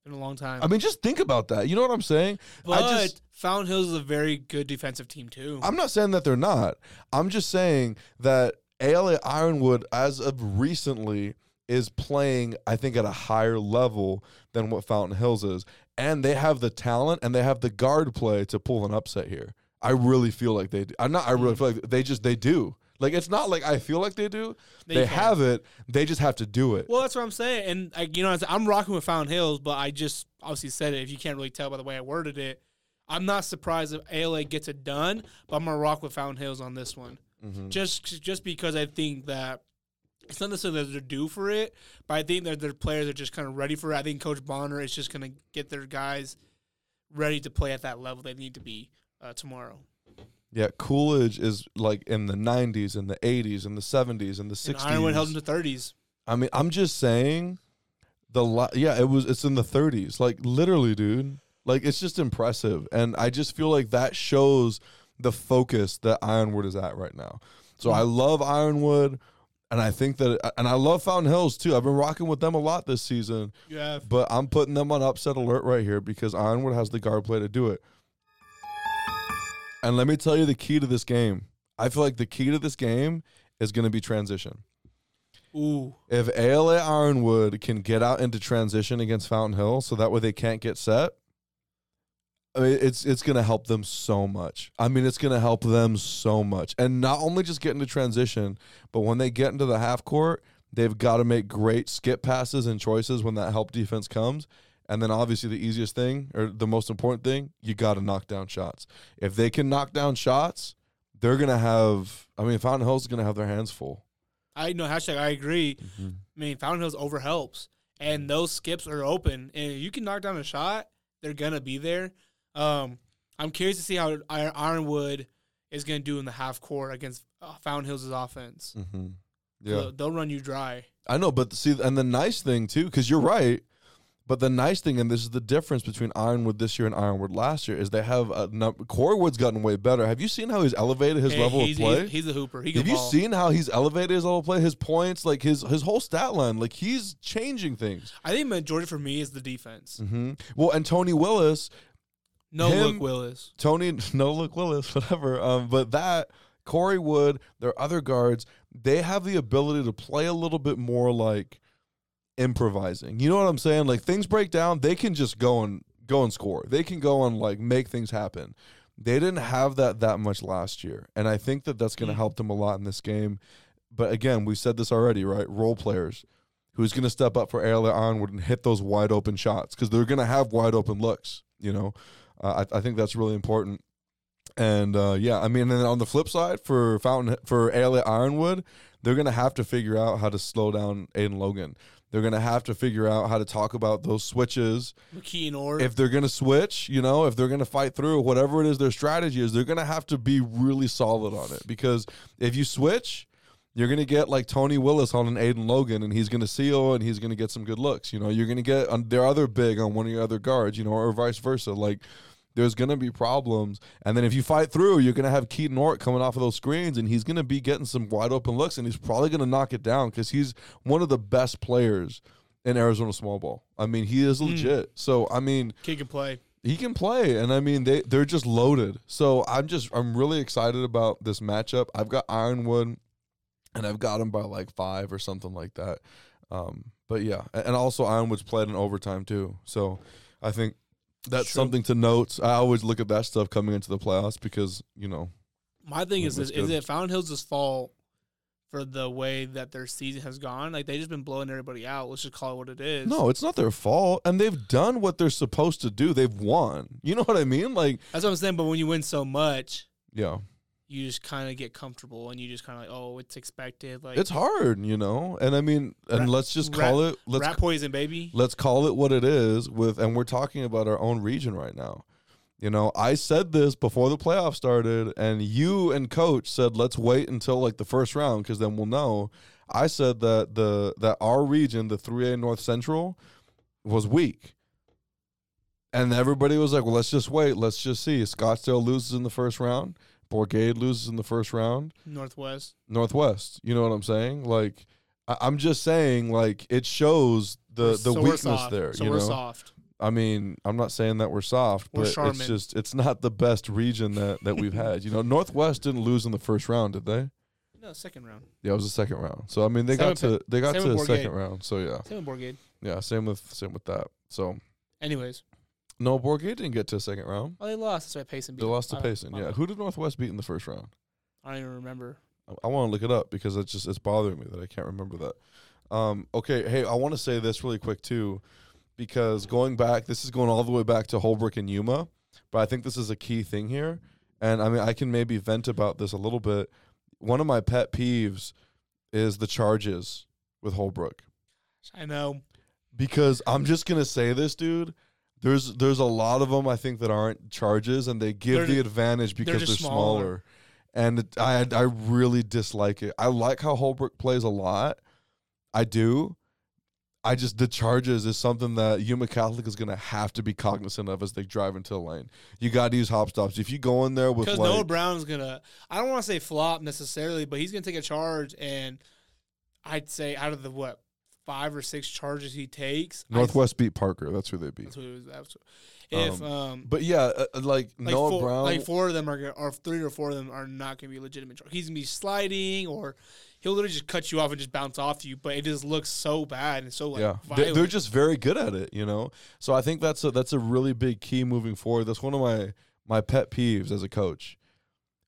In a long time. I mean, just think about that. You know what I'm saying? but I just Fountain Hills is a very good defensive team too. I'm not saying that they're not. I'm just saying that ALA Ironwood, as of recently, is playing, I think, at a higher level than what Fountain Hills is. And they have the talent and they have the guard play to pull an upset here. I really feel like they do. I'm not, I really mm. feel like they just, they do. Like, it's not like I feel like they do. They, can. have it. They just have to do it. Well, that's what I'm saying, and like, you know, I'm rocking with Fountain Hills, but I just obviously said it. If you can't really tell by the way I worded it, I'm not surprised if ALA gets it done, but I'm gonna rock with Fountain Hills on this one, Mhm. just just because I think that it's not necessarily that they're due for it, but I think that their players are just kind of ready for it. I think Coach Bonner is just gonna get their guys ready to play at that level they need to be uh, tomorrow. Yeah, Coolidge is like in the 90s and the 80s and the 70s and the 60s. And Ironwood held them to 30s. I mean, I'm just saying the li- yeah, it was it's in the 30s. Like literally, dude. Like it's just impressive and I just feel like that shows the focus that Ironwood is at right now. So I love Ironwood and I think that and I love Fountain Hills too. I've been rocking with them a lot this season, Yeah. but I'm putting them on upset alert right here because Ironwood has the guard play to do it. And let me tell you the key to this game. I feel like the key to this game is going to be transition. Ooh. If ALA Ironwood can get out into transition against Fountain Hill, so that way they can't get set, I mean, it's it's going to help them so much. I mean, it's going to help them so much, and not only just get into transition, but when they get into the half court, they've got to make great skip passes and choices when that help defense comes. And then obviously the easiest thing or the most important thing, you got to knock down shots. If they can knock down shots, they're going to have. I mean, Fountain Hill's is going to have their hands full. I know hashtag I agree. I mean, Fountain Hills over helps, and those skips are open. And if you can knock down a shot, they're gonna be there. Um, I'm curious to see how Ironwood is gonna do in the half court against uh, Fountain Hills' offense. Mm-hmm. They'll, they'll run you dry. I know, but see, and the nice thing too, because you're right. But the nice thing, and this is the difference between Ironwood this year and Ironwood last year, is they have a number. Corey Wood's gotten way better. Have you seen how he's elevated his Hey, level of play? He's, he's a hooper. He can have you ball. seen how he's elevated his level of play? His points, like his his whole stat line, like he's changing things. I think majority for me is the defense. hmm Well, and Tony Willis, No Him- look Willis. Tony, no look Willis, whatever. Um, but that Corey Wood, their other guards, they have the ability to play a little bit more like improvising. You know what I'm saying? Like things break down, they can just go and go and score. They can go and like make things happen. They didn't have that that much last year, and I think that that's going to Mm. help them a lot in this game. But again, we said this already, right? Role players. Who's going to step up for ALA Ironwood and hit those wide open shots because they're going to have wide open looks. You know, uh, I, I think that's really important. And uh, yeah, I mean, and then on the flip side for Fountain for ALA Ironwood, they're gonna have to figure out how to slow down Aiden Logan. They're gonna have to figure out how to talk about those switches. If they're gonna switch, you know, if they're gonna fight through whatever it is their strategy is, they're gonna have to be really solid on it. Because if you switch, you're gonna get like Tony Willis on an Aiden Logan, and he's gonna seal and he's gonna get some good looks. You know, you're gonna get uh, on their other big on one of your other guards, you know, or vice versa. Like there's going to be problems. And then if you fight through, you're going to have Keaton Ort coming off of those screens, and he's going to be getting some wide open looks, and he's probably going to knock it down because he's one of the best players in Arizona small ball. I mean, he is legit. So, I mean, he can play. he can play, and I mean, they they're just loaded. So I'm just I'm really excited about this matchup. I've got Ironwood, and I've got him by like five or something like that. Um, but yeah, and also Ironwood's played in overtime too. So I think that's True. something to note. I always look at that stuff coming into the playoffs because you know My thing is, is good. it Fountain Hills' fault for the way that their season has gone? Like they just been blowing everybody out. Let's just call it what it is. no, it's not their fault, and they've done what they're supposed to do. They've won. You know what I mean? Like that's what I'm saying. But when you win so much, yeah, you just kind of get comfortable and you just kind of like, oh, it's expected. Like it's hard, you know. And I mean, and Rat- let's just rat- call it. Let's rat poison, baby. let's call it what it is with and we're talking about our own region right now You know, I said this before the playoffs started, and you and coach said let's wait until like the first round because then we'll know. I said that the that our region, the 3A North Central, was weak. And everybody was like, well, let's just wait. Let's just see. Scottsdale loses in the first round. Bourgade loses in the first round. Northwest. Northwest. You know what I'm saying? Like, I- I'm just saying, like, it shows the the So weakness there. So you we're know, soft. I mean, I'm not saying that we're soft, We're but it's just it's not the best region that that we've had. You know, Northwest didn't lose in the first round, did they? No, second round. Yeah, it was the second round. So I mean, they Same got to they got to the second round. So yeah, Same with Bourgade. yeah, same with same with that. So Anyways, no, Bourgade didn't get to the second round. oh, they lost. That's why Payson beat. They them. lost to I don't- Payson. I Yeah, who did Northwest beat in the first round? I don't even remember. I, want to look it up because it's just it's bothering me that I can't remember that. Um, okay, hey, I want to say this really quick too, because going back, this is going all the way back to Holbrook and Yuma, but I think this is a key thing here, and I mean I can maybe vent about this a little bit. One of my pet peeves is the charges with Holbrook I know. because I'm just gonna say this, dude. There's there's a lot of them I think that aren't charges, and they give They're the advantage because they're, just smaller. smaller. And it, I I really dislike it. I like how Holbrook plays a lot. I do. I just the charges is something that Yuma Catholic is gonna have to be cognizant of as they drive into the lane. You got to use hop stops. If you go in there with Because like Noah Brown's gonna. I don't want to say flop necessarily, but he's gonna take a charge, and I'd say out of the what five or six charges he takes, Northwest beat Parker, that's who they beat. That's what it was. That's if Um, um, But yeah, uh, uh, like, like Noah four, Brown, like four of them are, or three or four of them are not going to be legitimate. charge. He's going to be sliding, or he'll literally just cut you off and just bounce off you. But it just looks so bad and so like yeah, violent. they're just very good at it, you know. So I think that's a that's a really big key moving forward. That's one of my my pet peeves as a coach.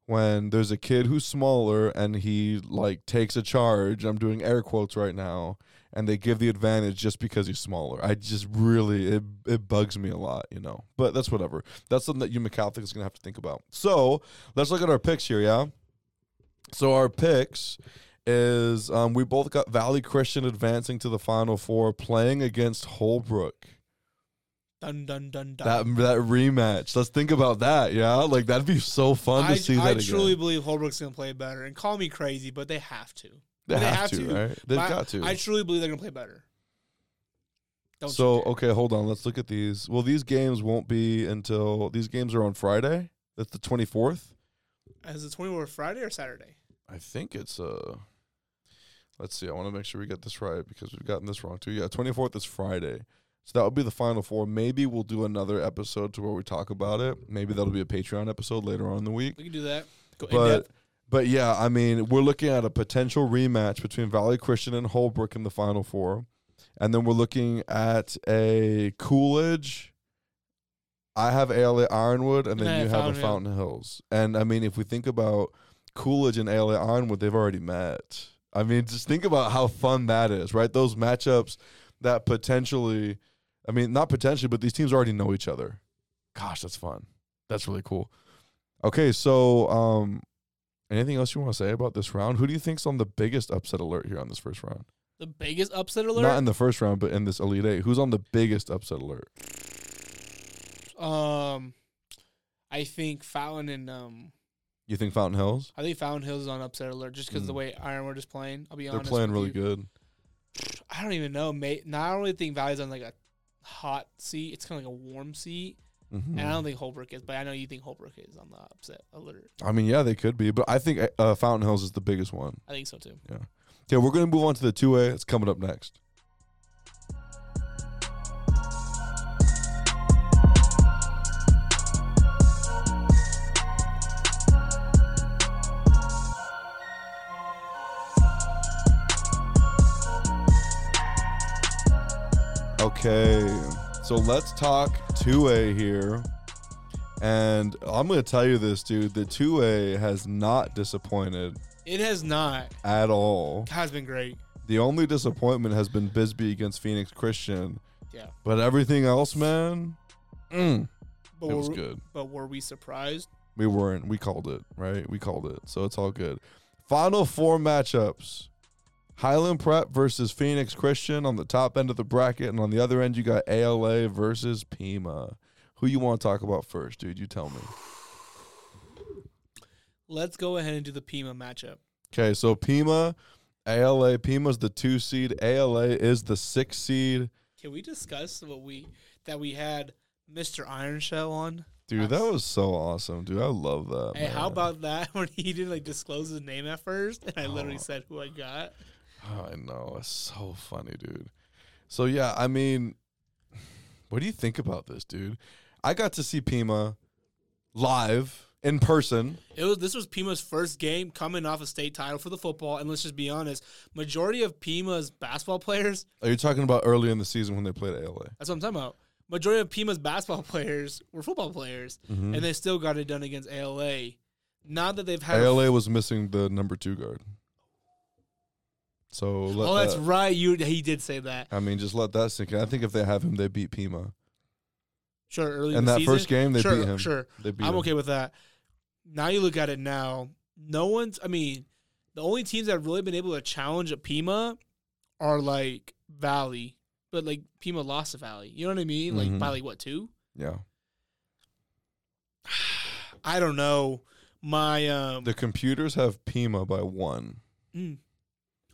When there's a kid who's smaller and he like takes a charge, I'm doing air quotes right now, and they give the advantage just because he's smaller. I just really it it bugs me a lot, you know. But that's whatever. That's something that you Catholic is gonna have to think about. So let's look at our picks here, yeah. So our picks is um, we both got Valley Christian advancing to the Final Four, playing against Holbrook. dun dun dun dun. That that rematch. Let's think about that. Yeah, like that'd be so fun to see I that I truly again. believe Holbrook's going to play better. And call me crazy, but they have to. They, they have, have to, right? They've I- got to. I truly believe they're going to play better. Don't so okay, hold on. Let's look at these. Well, these games won't be until these games are on Friday. That's the twenty fourth. Is it twenty fourth Friday or Saturday? I think it's uh. Let's see. I want to make sure we get this right because we've gotten this wrong too. Yeah, twenty fourth is Friday. So that would be the final four. Maybe we'll do another episode to where we talk about it. Maybe that'll be a Patreon episode later on in the week. We can do that. Go in But depth. But yeah, I mean, we're looking at a potential rematch between Valley Christian and Holbrook in the final four. And then we're looking at a Coolidge. I have ALA Ironwood, and And then you have a Fountain Hill. Fountain Hills. And I mean, if we think about Coolidge and ALA Ironwood, they've already met. I mean, just think about how fun that is, right? Those matchups that potentially, I mean, not potentially, but these teams already know each other. Gosh, that's fun. That's really cool. Okay, so um, anything else you want to say about this round? Who do you think's on the biggest upset alert here on this first round? The biggest upset alert? Not in the first round, but in this Elite Eight. Who's on the biggest upset alert? um, I think Fountain and um, You think Fountain Hills? I think Fountain Hills is on upset alert just because the Mm. way Ironwood is playing. I'll be honest. They're playing really you. good. I don't even know. May no, I don't really think Valley's on like a hot seat. It's kind of like a warm seat, Mhm. and I don't think Holbrook is. But I know you think Holbrook is on the upset alert. I mean, yeah, they could be, but I think uh, Fountain Hills is the biggest one. I think so too. Yeah. Okay, we're gonna move on to the two A. It's coming up next. Okay, so let's talk 2A here. And I'm going to tell you this, dude. The 2A has not disappointed It has not. at all. Has been great. The only disappointment has been Bisbee against Phoenix Christian. Yeah. But everything else, man, mm, But it was good. but were we surprised? We weren't. We called it, right? We called it. So it's all good. Final four matchups. Highland Prep versus Phoenix Christian on the top end of the bracket, and on the other end you got ALA versus Pima. Who you want to talk about first, dude? You tell me. Let's go ahead and do the Pima matchup. Okay, so Pima, ALA. Pima's the two seed. ALA is the six seed. Can we discuss what we that we had Mr. Iron Shell on? Dude, that was so awesome, dude. I love that. Hey, how about that when he didn't like disclose his name at first, and I literally Oh. said who I got. I know. It's so funny, dude. So yeah, I mean, what do you think about this, dude? I got to see Pima live in person. It was this was Pima's first game coming off a state title for the football, and let's just be honest, majority of Pima's basketball players. Are you talking about early in the season when they played ALA? That's what I'm talking about. Majority of Pima's basketball players were football players, Mhm. and they still got it done against ALA. Now that they've had, ALA was missing the number two guard. So let oh, that's that- right. You he did say that. I mean, just let that sink in. I think if they have him, they beat Pima. Sure, early In in that season. first game, they sure, beat him. Sure, They beat I'm him. okay with that. Now you look at it now. No one's. I mean, the only teams that have really been able to challenge a Pima are like Valley, but like Pima lost to Valley. You know what I mean? Like Mhm. by like what two? Yeah. I don't know. My um, The computers have Pima by one. mm,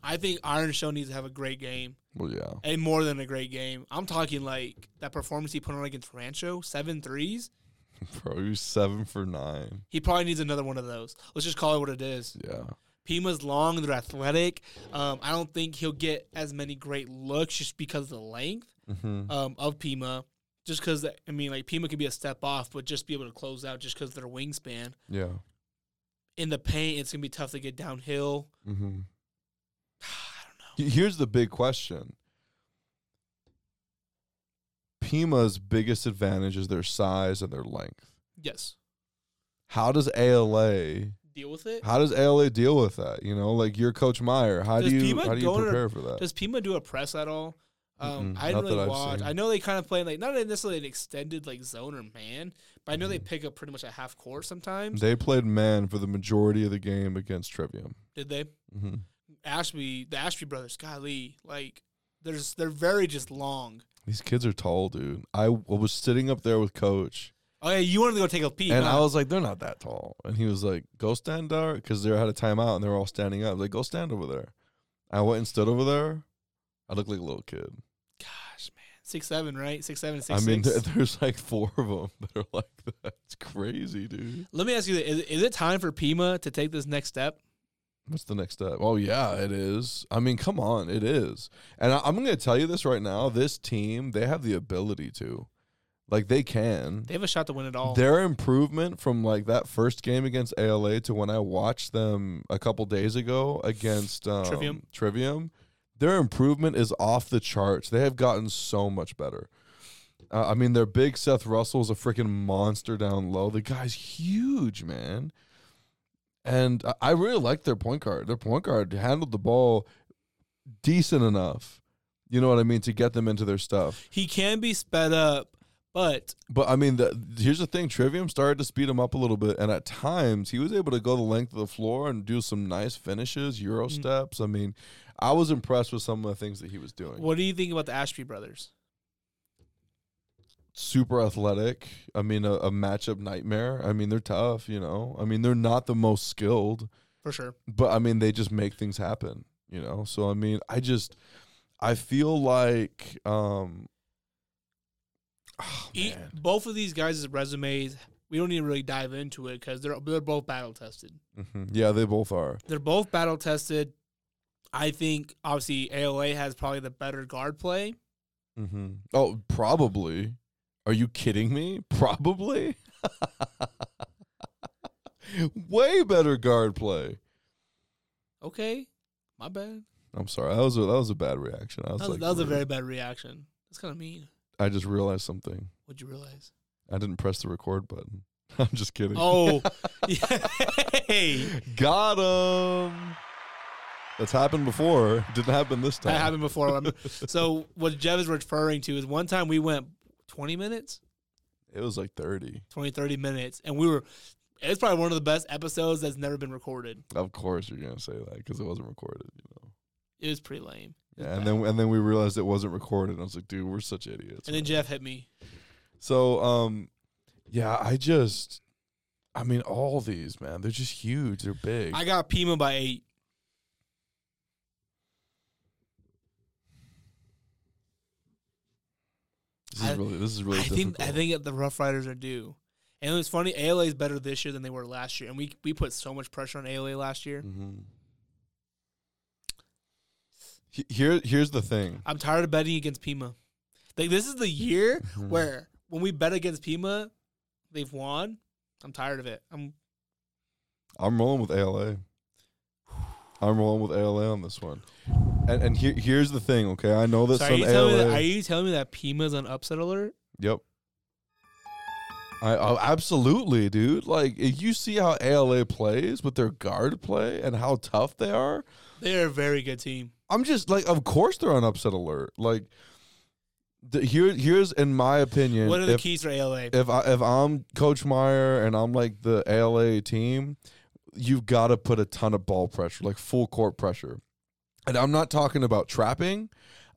I think Iron Shell needs to have a great game, Well, yeah. and more than a great game. I'm talking like that performance he put on against Rancho, seven threes. Bro, he was seven for nine. He probably needs another one of those. Let's just call it what it is. Yeah. Pima's long, they're athletic. Um, I don't think he'll get as many great looks just because of the length Mm-hmm. um, of Pima. Just because, I mean, like Pima could be a step off, but just be able to close out just because of their wingspan. Yeah. In the paint, it's going to be tough to get downhill. Mm-hmm. I don't know. Here's the big question. Pima's biggest advantage is their size and their length. Yes. How does ALA Deal with it. how does ALA deal with that? You know, like you're Coach Meyer. How Does do you Pima how do you go in a- prepare for that? Does Pima do a press at all? Um, I didn't really watch. seen. I know they kind of play like not necessarily an extended like zone or man, but I know Mm-hmm. they pick up pretty much a half court sometimes. They played man for the majority of the game against Trivium. Did they? Mm-hmm. Ashby, the Ashby brothers, golly, like there's they're very just long. These kids are tall, dude. I was sitting up there with Coach, Oh yeah, you wanted to go take a pee, and huh? I was like, "They're not that tall." And he was like, "Go stand there," because they had a timeout and they were all standing up. Like, "Go stand over there." I went and stood over there. I looked like a little kid. gosh, man, six seven, right? Six seven, six I mean, there- there's like four of them that are like that. It's crazy, dude. Let me ask you: is, is it time for Pima to take this next step? What's the next step? Oh yeah, it is. I mean, come on, it is. And I, I'm going to tell you this right now. This team, they have the ability to, like, they can. They have a shot to win it all. Their improvement from like that first game against ALA to when I watched them a couple days ago against um, Trivium. Trivium, their improvement is off the charts. They have gotten so much better. Uh, I mean, their big Seth Russell's a freaking monster down low. The guy's huge, man. And I- really like their point guard. Their point guard handled the ball decent enough. You know what I mean to get them into their stuff. he can be sped up, but But I mean, the, here's the thing: Trivium started to speed him up a little bit, and at times he was able to go the length of the floor and do some nice finishes, Euro Mm. steps. I mean, I was impressed with some of the things that he was doing. what do you think about the Ashby brothers? Super athletic. I mean, a, a matchup nightmare. I mean, they're tough. You know, I mean, they're not the most skilled, For sure. but I mean, they just make things happen. You know, so I mean, I just, I feel like, um, oh, E- man. both of these guys' resumes, we don't need to really dive into it because they're they're both battle tested. Mhm. yeah, they both are. They're both battle tested. I think obviously ALA has probably the better guard play. Mm-hmm. Oh, probably. Are you kidding me? Probably. Way better guard play. Okay, my bad. I'm sorry. That was a, that was a bad reaction. I was That was, like, that was a very bad reaction. That's kind of mean. I just realized something. What'd you realize? I didn't press the record button. I'm just kidding. Oh, hey, got him. That's happened before. Didn't happen this time. that happened before. So what Jeff is referring to is one time we went 20 minutes, It was like 30. 20, 30 minutes, and we were. It's probably one of the best episodes that's never been recorded. Of course you're gonna say that because it wasn't recorded. You know. It was pretty lame. Was Yeah, and then and then we realized it wasn't recorded. I was like, dude, we're such idiots. and then Jeff hit me. So, um, Yeah, I just, I mean, all these man, they're just huge. They're big. I got Pima by eight. This is I- really, this is really I difficult. think I think the Rough Riders are due. And it was funny. ALA is better this year than they were last year, and we we put so much pressure on ALA last year. Mhm. Here, here's the thing. I'm tired of betting against Pima. Like this is the year where when we bet against Pima, they've won. I'm tired of it. I'm I'm rolling with ALA. I'm rolling with ALA on this one. And and here, here's the thing. Okay, I know that so are some you telling me ALA. that, are you telling me that Pima's on upset alert? Yep. I oh, absolutely, dude. Like if you see how ALA plays with their guard play and how tough they are, They're a very good team. I'm just like, of course they're on upset alert. Like, the, here, here's in my opinion. what are the if, keys for ALA? if I if I'm Coach Meyer and I'm like the ALA team, you've got to put a ton of ball pressure, like full court pressure. And I'm not talking about trapping.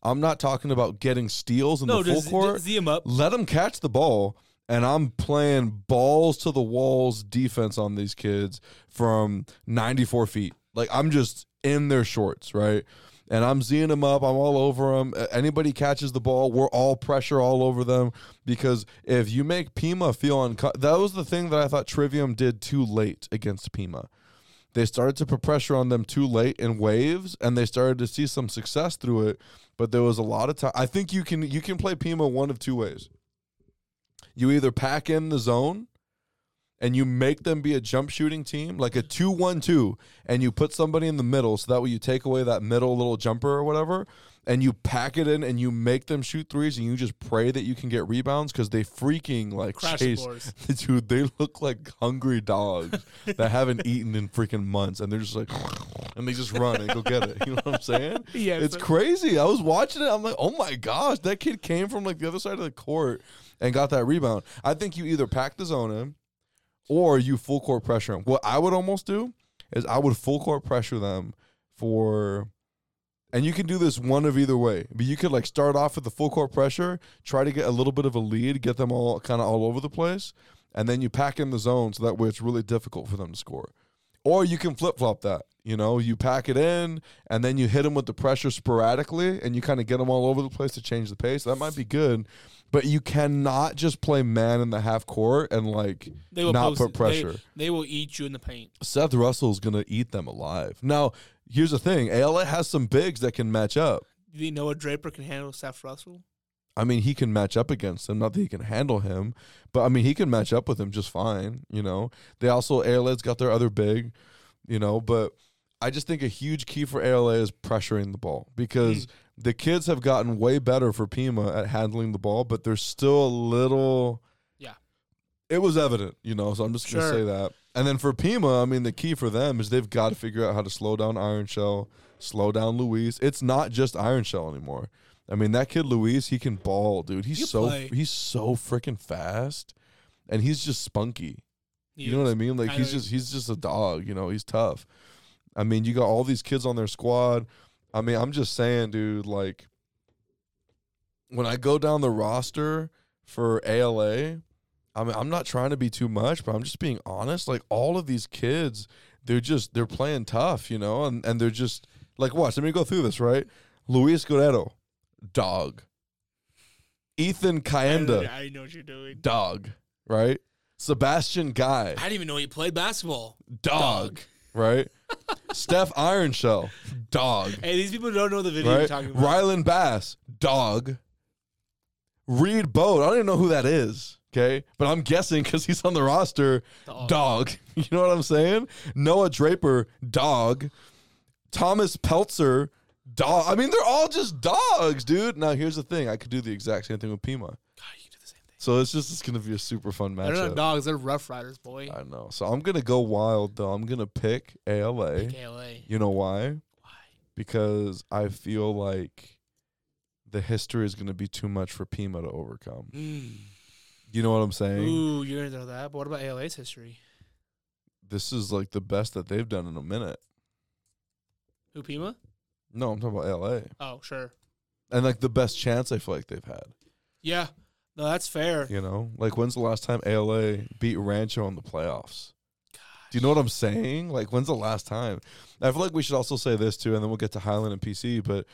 I'm not talking about getting steals in no, the full just, court. just him up. Let them catch the ball, and I'm playing balls to the walls defense on these kids from 94 feet. Like I'm just in their shorts, right? And I'm Zing them up. I'm all over them. Anybody catches the ball, we're all pressure all over them. Because if you make Pima feel unco- that was the thing that I thought Trivium did too late against Pima. They started to put pressure on them too late in waves, and they started to see some success through it. But there was a lot of time. I think you can you can play Pima one of two ways. You either pack in the zone and you make them be a jump shooting team, like a 2 1 2, and you put somebody in the middle so that way you take away that middle little jumper or whatever, and you pack it in and you make them shoot threes and you just pray that you can get rebounds because they freaking like Crashing chase. Dude, they look like hungry dogs that haven't eaten in freaking months and they're just like, and they just run and go get it. You know what I'm saying? Yeah, It's but- crazy. I was watching it. I'm like, oh my gosh, that kid came from like the other side of the court and got that rebound. I think you either pack the zone in or you full court pressure them. What I would almost do is I would full court pressure them for, and you can do this one of either way. But you could like start off with the full court pressure, try to get a little bit of a lead, get them all kind of all over the place, and then you pack in the zone so that way it's really difficult for them to score. Or you can flip flop that. You know, you pack it in and then you hit them with the pressure sporadically and you kind of get them all over the place to change the pace. That might be good, but you cannot just play man in the half court and like They will not post put it. They- pressure. They, will eat you in the paint. Seth Russell's going to eat them alive. Now, here's the thing ALA has some bigs that can match up. Do you know what Draper can handle Seth Russell? I mean, he can match up against him. Not that he can handle him, but I mean, he can match up with him just fine. You know, they also ALA's got their other big, you know, but I just think a huge key for ALA is pressuring the ball because mm. The kids have gotten way better for Pima at handling the ball, but there's still a little. Yeah. It was evident, you know, so I'm just going to Sure. say that. And then for Pima, I mean, the key for them is they've got to figure out how to slow down Iron Shell, slow down Luis. It's not just Iron Shell anymore. I mean, that kid Luis, he can ball, dude. He's He so play. he's so freaking fast, and he's just spunky. He You know what I mean? Like I he's just he's just a dog. You know, he's tough. I mean, you got all these kids on their squad. I mean, I'm just saying, dude. Like, when I go down the roster for ALA, I mean, I'm not trying to be too much, but I'm just being honest. Like, all of these kids, they're just they're playing tough, you know, and and they're just like, watch. Let me go through this, right? Luis Guerrero, dog. Ethan I I know what you're doing. dog. Right? Sebastian Guy, I didn't even know he played basketball. dog, right? Steph Ironshell, dog, Hey, these people don't know the video you're talking about. Rylan Bass, dog. Reed Boat, I don't even know who that is, okay? But I'm guessing because he's on the roster, Dog. dog. You know what I'm saying? Noah Draper, dog. Thomas Peltzer, dog. I mean, they're all just dogs, dude. Now, here's the thing I could do the exact same thing with Pima. God, you can do the same thing. So it's just it's gonna be a super fun matchup. They're not dogs. They're rough riders, boy. I know. So I'm gonna go wild though. I'm gonna pick ALA. KLA. You know why? Why? Because I feel like the history is gonna be too much for Pima to overcome. Mm. You know what I'm saying? Ooh, you're into that. But what about ALA's history? This is like the best that they've done in a minute. Who Pima? No, I'm talking about LA. Oh, sure. And like the best chance I feel like they've had. Yeah. No, that's fair. You know, like when's the last time ALA beat Rancho in the playoffs? Do you know what I'm saying? Like when's the last time? I feel like we should also say this too, and then we'll get to Highland and PC. But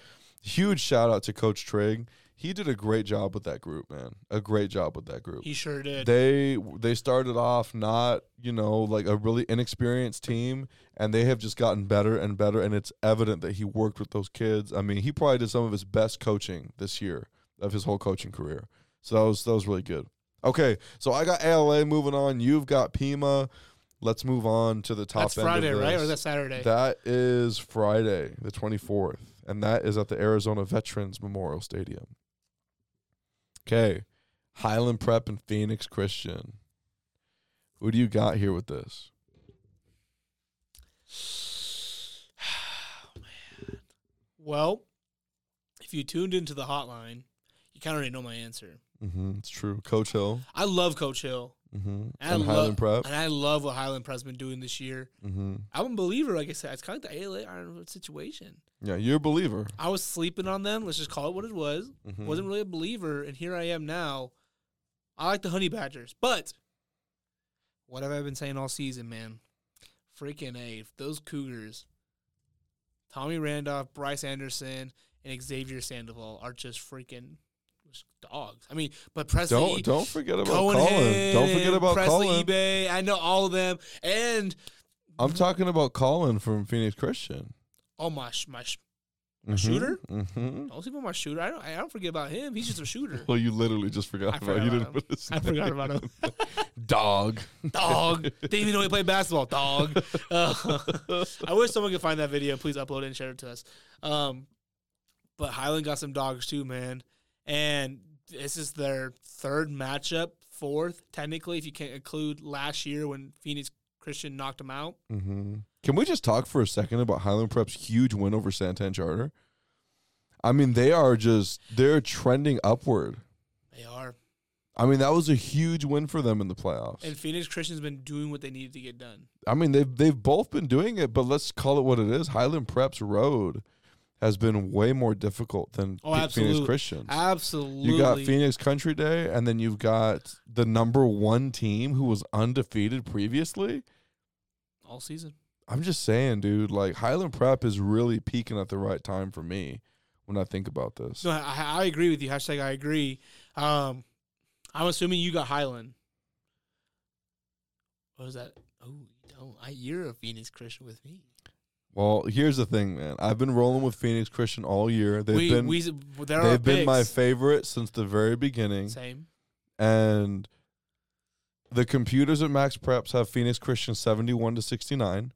huge shout out to Coach Trigg. He did a great job with that group, man. A great job with that group. He sure did. They they started off not you know like a really inexperienced team, and they have just gotten better and better. And it's evident that he worked with those kids. I mean, he probably did some of his best coaching this year of his whole coaching career. So that was that was really good. Okay, so I got ALA moving on. You've got Pima. Let's move on to the top that's Friday, right? Or this. that's Saturday? That is Friday, the 24th, and that is at the Arizona Veterans Memorial Stadium. Okay, Highland Prep and Phoenix Christian. Who do you got here with this? Oh, man. well, if you tuned into the hotline, you kind of already know my answer. Mm-hmm, it's true. Coach Hill. I love Coach Hill. Mm-hmm. And, And, love, Highland Prep. And I love what Highland Prep's been doing this year. Mm-hmm. I'm a believer, like I said. It's kind of like the ALA Iron situation. Yeah, you're a believer. I was sleeping on them. Let's just call it what it was. Mhm. Wasn't really a believer, and here I am now. I like the Honey Badgers, but what have I been saying all season, man? Freaking A. Those Cougars, Tommy Randolph, Bryce Anderson, and Xavier Sandoval are just freaking dogs. I mean, but Presley, Don't don't forget about Cohen, Colin. Don't forget about Presley Colin. Ebay. I know all of them, and I'm talking about Colin from Phoenix Christian. oh my my sh- Mhm. shooter? Mm-hmm. don't sleep on my shooter. I don't I don't forget about him. He's just a shooter. Well, you literally just forgot I about. forgot you about didn't him. I forgot about him. Dog. dog. Didn't even know he played basketball. Dog. Uh, I wish someone could find that video. Please upload it and share it to us. Um, but Highland got some dogs too, man. And this is their third matchup, fourth technically, if you can't include last year when Phoenix Christian knocked them out. hmm Can we just talk for a second about Highland Prep's huge win over Santan Charter? I mean, they are just they're trending upward. They are. I mean, that was a huge win for them in the playoffs. And Phoenix Christian's been doing what they needed to get done. I mean, they've they've both been doing it, but let's call it what it is. Highland Prep's road has been way more difficult than Oh, Phoenix. Christian. Absolutely. You got Phoenix Country Day, and then you've got the number one team who was undefeated previously. all season. I'm just saying, dude. Like Highland Prep is really peaking at the right time for me when I think about this. No, I, I agree with you. Hashtag I agree. Um, I'm assuming you got Highland. What was that? Oh, you don't. I, you're a Phoenix Christian with me. Well, here's the thing, man. I've been rolling with Phoenix Christian all year. They've we, been we, they've been my favorite since the very beginning, Same. and the computers at MaxPreps have Phoenix Christian 71 to 69.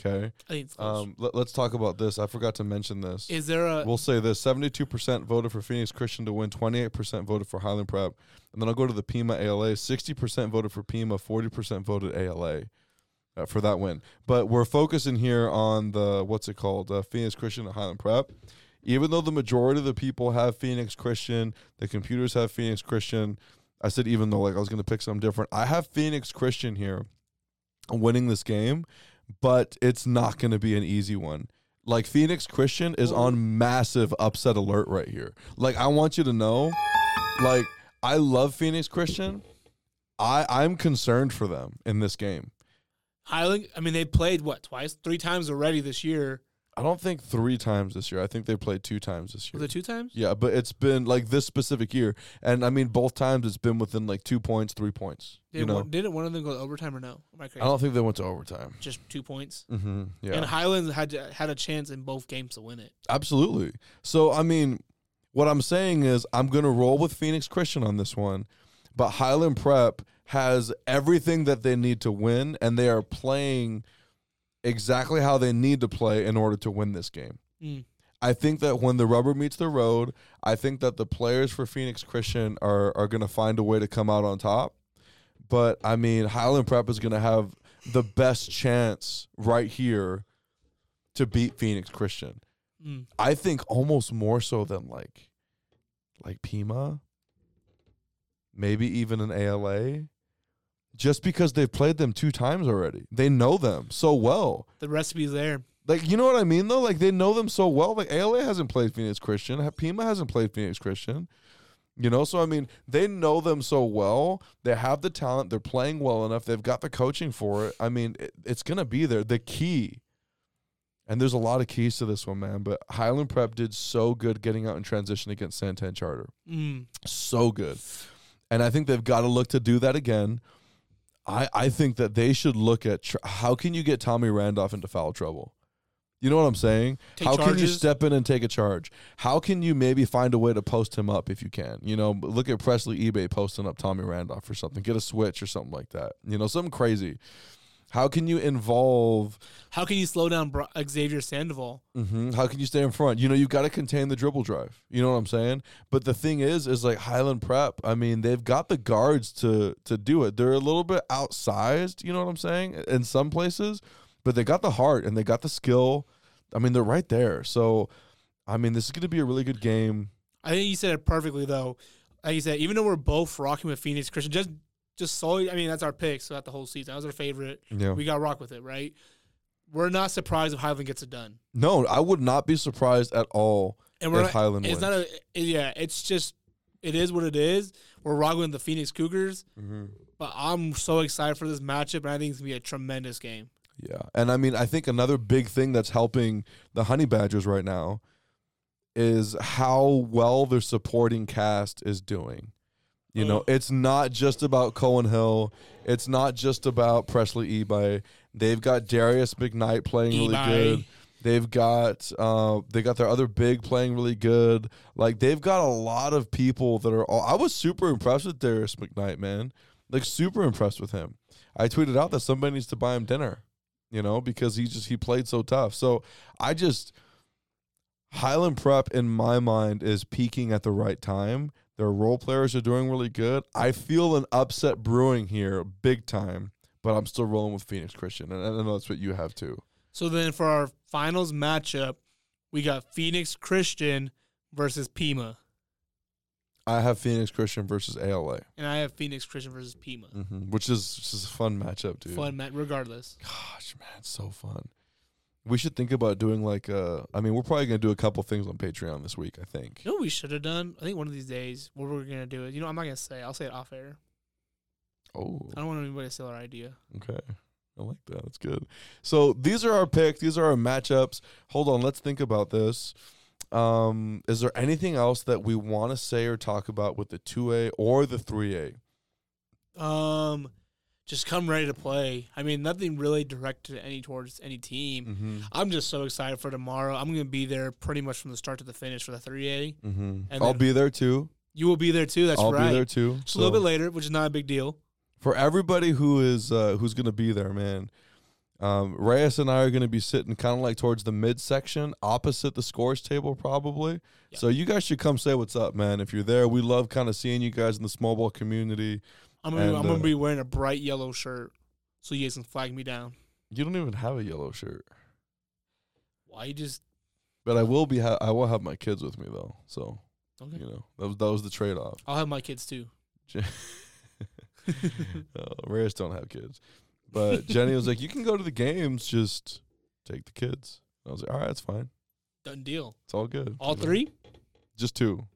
Okay. I think it's close. Um, let, us talk about this. I forgot to mention this. Is there a? We'll say this: seventy-two percent voted for Phoenix Christian to win, twenty-eight percent voted for Highland Prep, and then I'll go to the Pima ALA. Sixty percent voted for Pima, forty percent voted ALA uh, for that win. But we're focusing here on the what's it called, uh, Phoenix Christian and Highland Prep. Even though the majority of the people have Phoenix Christian, the computers have Phoenix Christian. I said even though like I was going to pick something different. I have Phoenix Christian here, winning this game, but it's not going to be an easy one like Phoenix Christian is on massive upset alert right here. Like I want you to know, like I love Phoenix Christian. I I'm concerned for them in this game. Highland. I mean, they played what twice, three times already this year. I don't think three times this year. I think they played two times this year. The two times? Yeah, but it's been like this specific year, and I mean both times it's been within like two points, three points. Did you know, one, didn't one of them go to overtime or no? Am I crazy? I don't think they went to overtime. Just two points. Mm-hmm. Yeah, And Highlands had to, had a chance in both games to win it. Absolutely. So I mean, what I'm saying is I'm gonna roll with Phoenix Christian on this one, but Highland Prep has everything that they need to win, and they are playing exactly how they need to play in order to win this game. Mm. I think that when the rubber meets the road, I think that the players for Phoenix Christian are are gonna find a way to come out on top. But I mean, Highland Prep is gonna have the best chance right here to beat Phoenix Christian. Mm. I think almost more so than like like Pima, maybe even an ALA. Just because they've played them two times already. They know them so well. The recipe's there. Like you know what I mean though? Like they know them so well. Like ALA hasn't played Phoenix Christian. Pima hasn't played Phoenix Christian. You know, so I mean, they know them so well. They have the talent. They're playing well enough. They've got the coaching for it. I mean, it, it's going to be there. The key, and there's a lot of keys to this one, man. But Highland Prep did so good getting out in transition against Santan Charter. Mm. So good. And I think they've got to look to do that again. I, I think that they should look at tr- how can you get Tommy Randolph into foul trouble? You know what I'm saying? Take how can you step in and take a charge? How can you maybe find a way to post him up if you can? You know, look at Presley Ebay posting up Tommy Randolph or something. Get a switch or something like that. You know, something crazy. How can you involve? How can you slow down Bro- Xavier Sandoval? mhm, How can you stay in front? You know, you've got to contain the dribble drive. You know what I'm saying? But the thing is, is like Highland Prep. I mean, they've got the guards to to do it. They're a little bit outsized. You know what I'm saying? In some places, but they got the heart and they got the skill. I mean, they're right there. So, I mean, this is going to be a really good game. I think you said it perfectly though. Like you said, even though we're both rocking with Phoenix Christian, just just solely. I mean, that's our pick. throughout the whole season, that was our favorite. Yeah. We got to rock with it, right? We're not surprised if Highland gets it done, No, I would not be surprised at all and we're if not, Highland It's wins. not a. Yeah, it's just it is what it is. We're rocking with the Phoenix Cougars, mm-hmm. but I'm so excited for this matchup, and I think it's gonna be a tremendous game. Yeah. And I mean, I think another big thing that's helping the Honey Badgers right now is how well their supporting cast is doing. You know, Oh. it's not just about Cohen Hill. It's not just about Presley Ebay. They've got Darius McKnight playing really Ebay. good. They've got uh, they got their other big playing really good. Like they've got a lot of people that are. All, I was super impressed with Darius McKnight, man. Like super impressed with him. I tweeted out that somebody needs to buy him dinner, you know, because he just he played so tough. So I just Highland Prep in my mind is peaking at the right time. Their role players are doing really good. I feel an upset brewing here, big time, but I'm still rolling with Phoenix Christian, and I know that's what you have too. So then for our finals matchup, we got Phoenix Christian versus Pima, I have Phoenix Christian versus ALA, and I have Phoenix Christian versus Pima. hmm which is just a fun matchup, dude. Fun match, regardless. Gosh, man, it's so fun. We should think about doing like uh I mean, we're probably gonna do a couple things on Patreon this week. I think. You know what we should have done? I think one of these days, what we're gonna do is You know, I'm not gonna say. I'll say it off air. Oh, I don't want anybody to steal our idea. okay. I like that. That's good. So these are our picks. These are our matchups. Hold on, let's think about this. Um, is there anything else that we want to say or talk about with the two A or the three A? Um, just come ready to play. I mean, nothing really directed any towards any team. Mm-hmm. I'm just so excited for tomorrow. I'm gonna be there pretty much from the start to the finish for the 3A. Mm-hmm. And I'll be there too. You will be there too. That's right. I'll be there too. Just a little bit later, which is not a big deal. for everybody who is uh, who's going to be there, man. Um, Reyes and I are going to be sitting kind of like towards the midsection, opposite the scores table, probably. Yeah. So you guys should come say what's up, man. If you're there, we love kind of seeing you guys in the small ball community. I'm gonna, And, I'm gonna uh, be wearing a bright yellow shirt, so you guys can flag me down. You don't even have a yellow shirt, Why you just but I will be. Ha- I will have my kids with me though. So okay? you know that was that was the trade off. I'll have my kids too. uh, Reyes don't have kids, but Jenny was like, "You can go to the games, just take the kids." I was like, "All right, that's fine. Done deal. It's all good." All You know? three. Just two.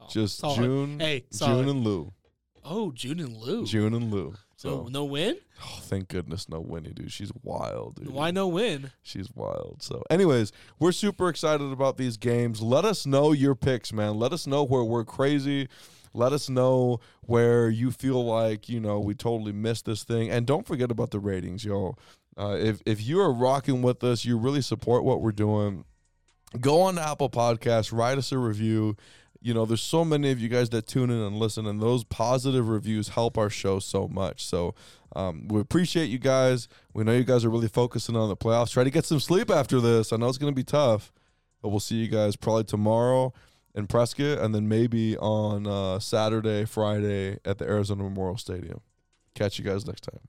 Oh, Just solid. June, Hey, solid. June and Lou. Oh, June and Lou. June and Lou. So No, no win. oh, thank goodness no Winnie, dude. She's wild, dude. Why no win? She's wild. So, anyways, we're super excited about these games. Let us know your picks, man. Let us know where we're crazy. Let us know where you feel like you know we totally missed this thing. And don't forget about the ratings, yo. Uh, if if you are rocking with us, you really support what we're doing. Go on to Apple Podcasts, write us a review. You know, there's so many of you guys that tune in and listen, and those positive reviews help our show so much. So um, we appreciate you guys. We know you guys are really focusing on the playoffs. Try to get some sleep after this. I know it's going to be tough, but we'll see you guys probably tomorrow in Prescott, and then maybe on uh, Saturday, Friday at the Arizona Memorial Stadium. Catch you guys next time.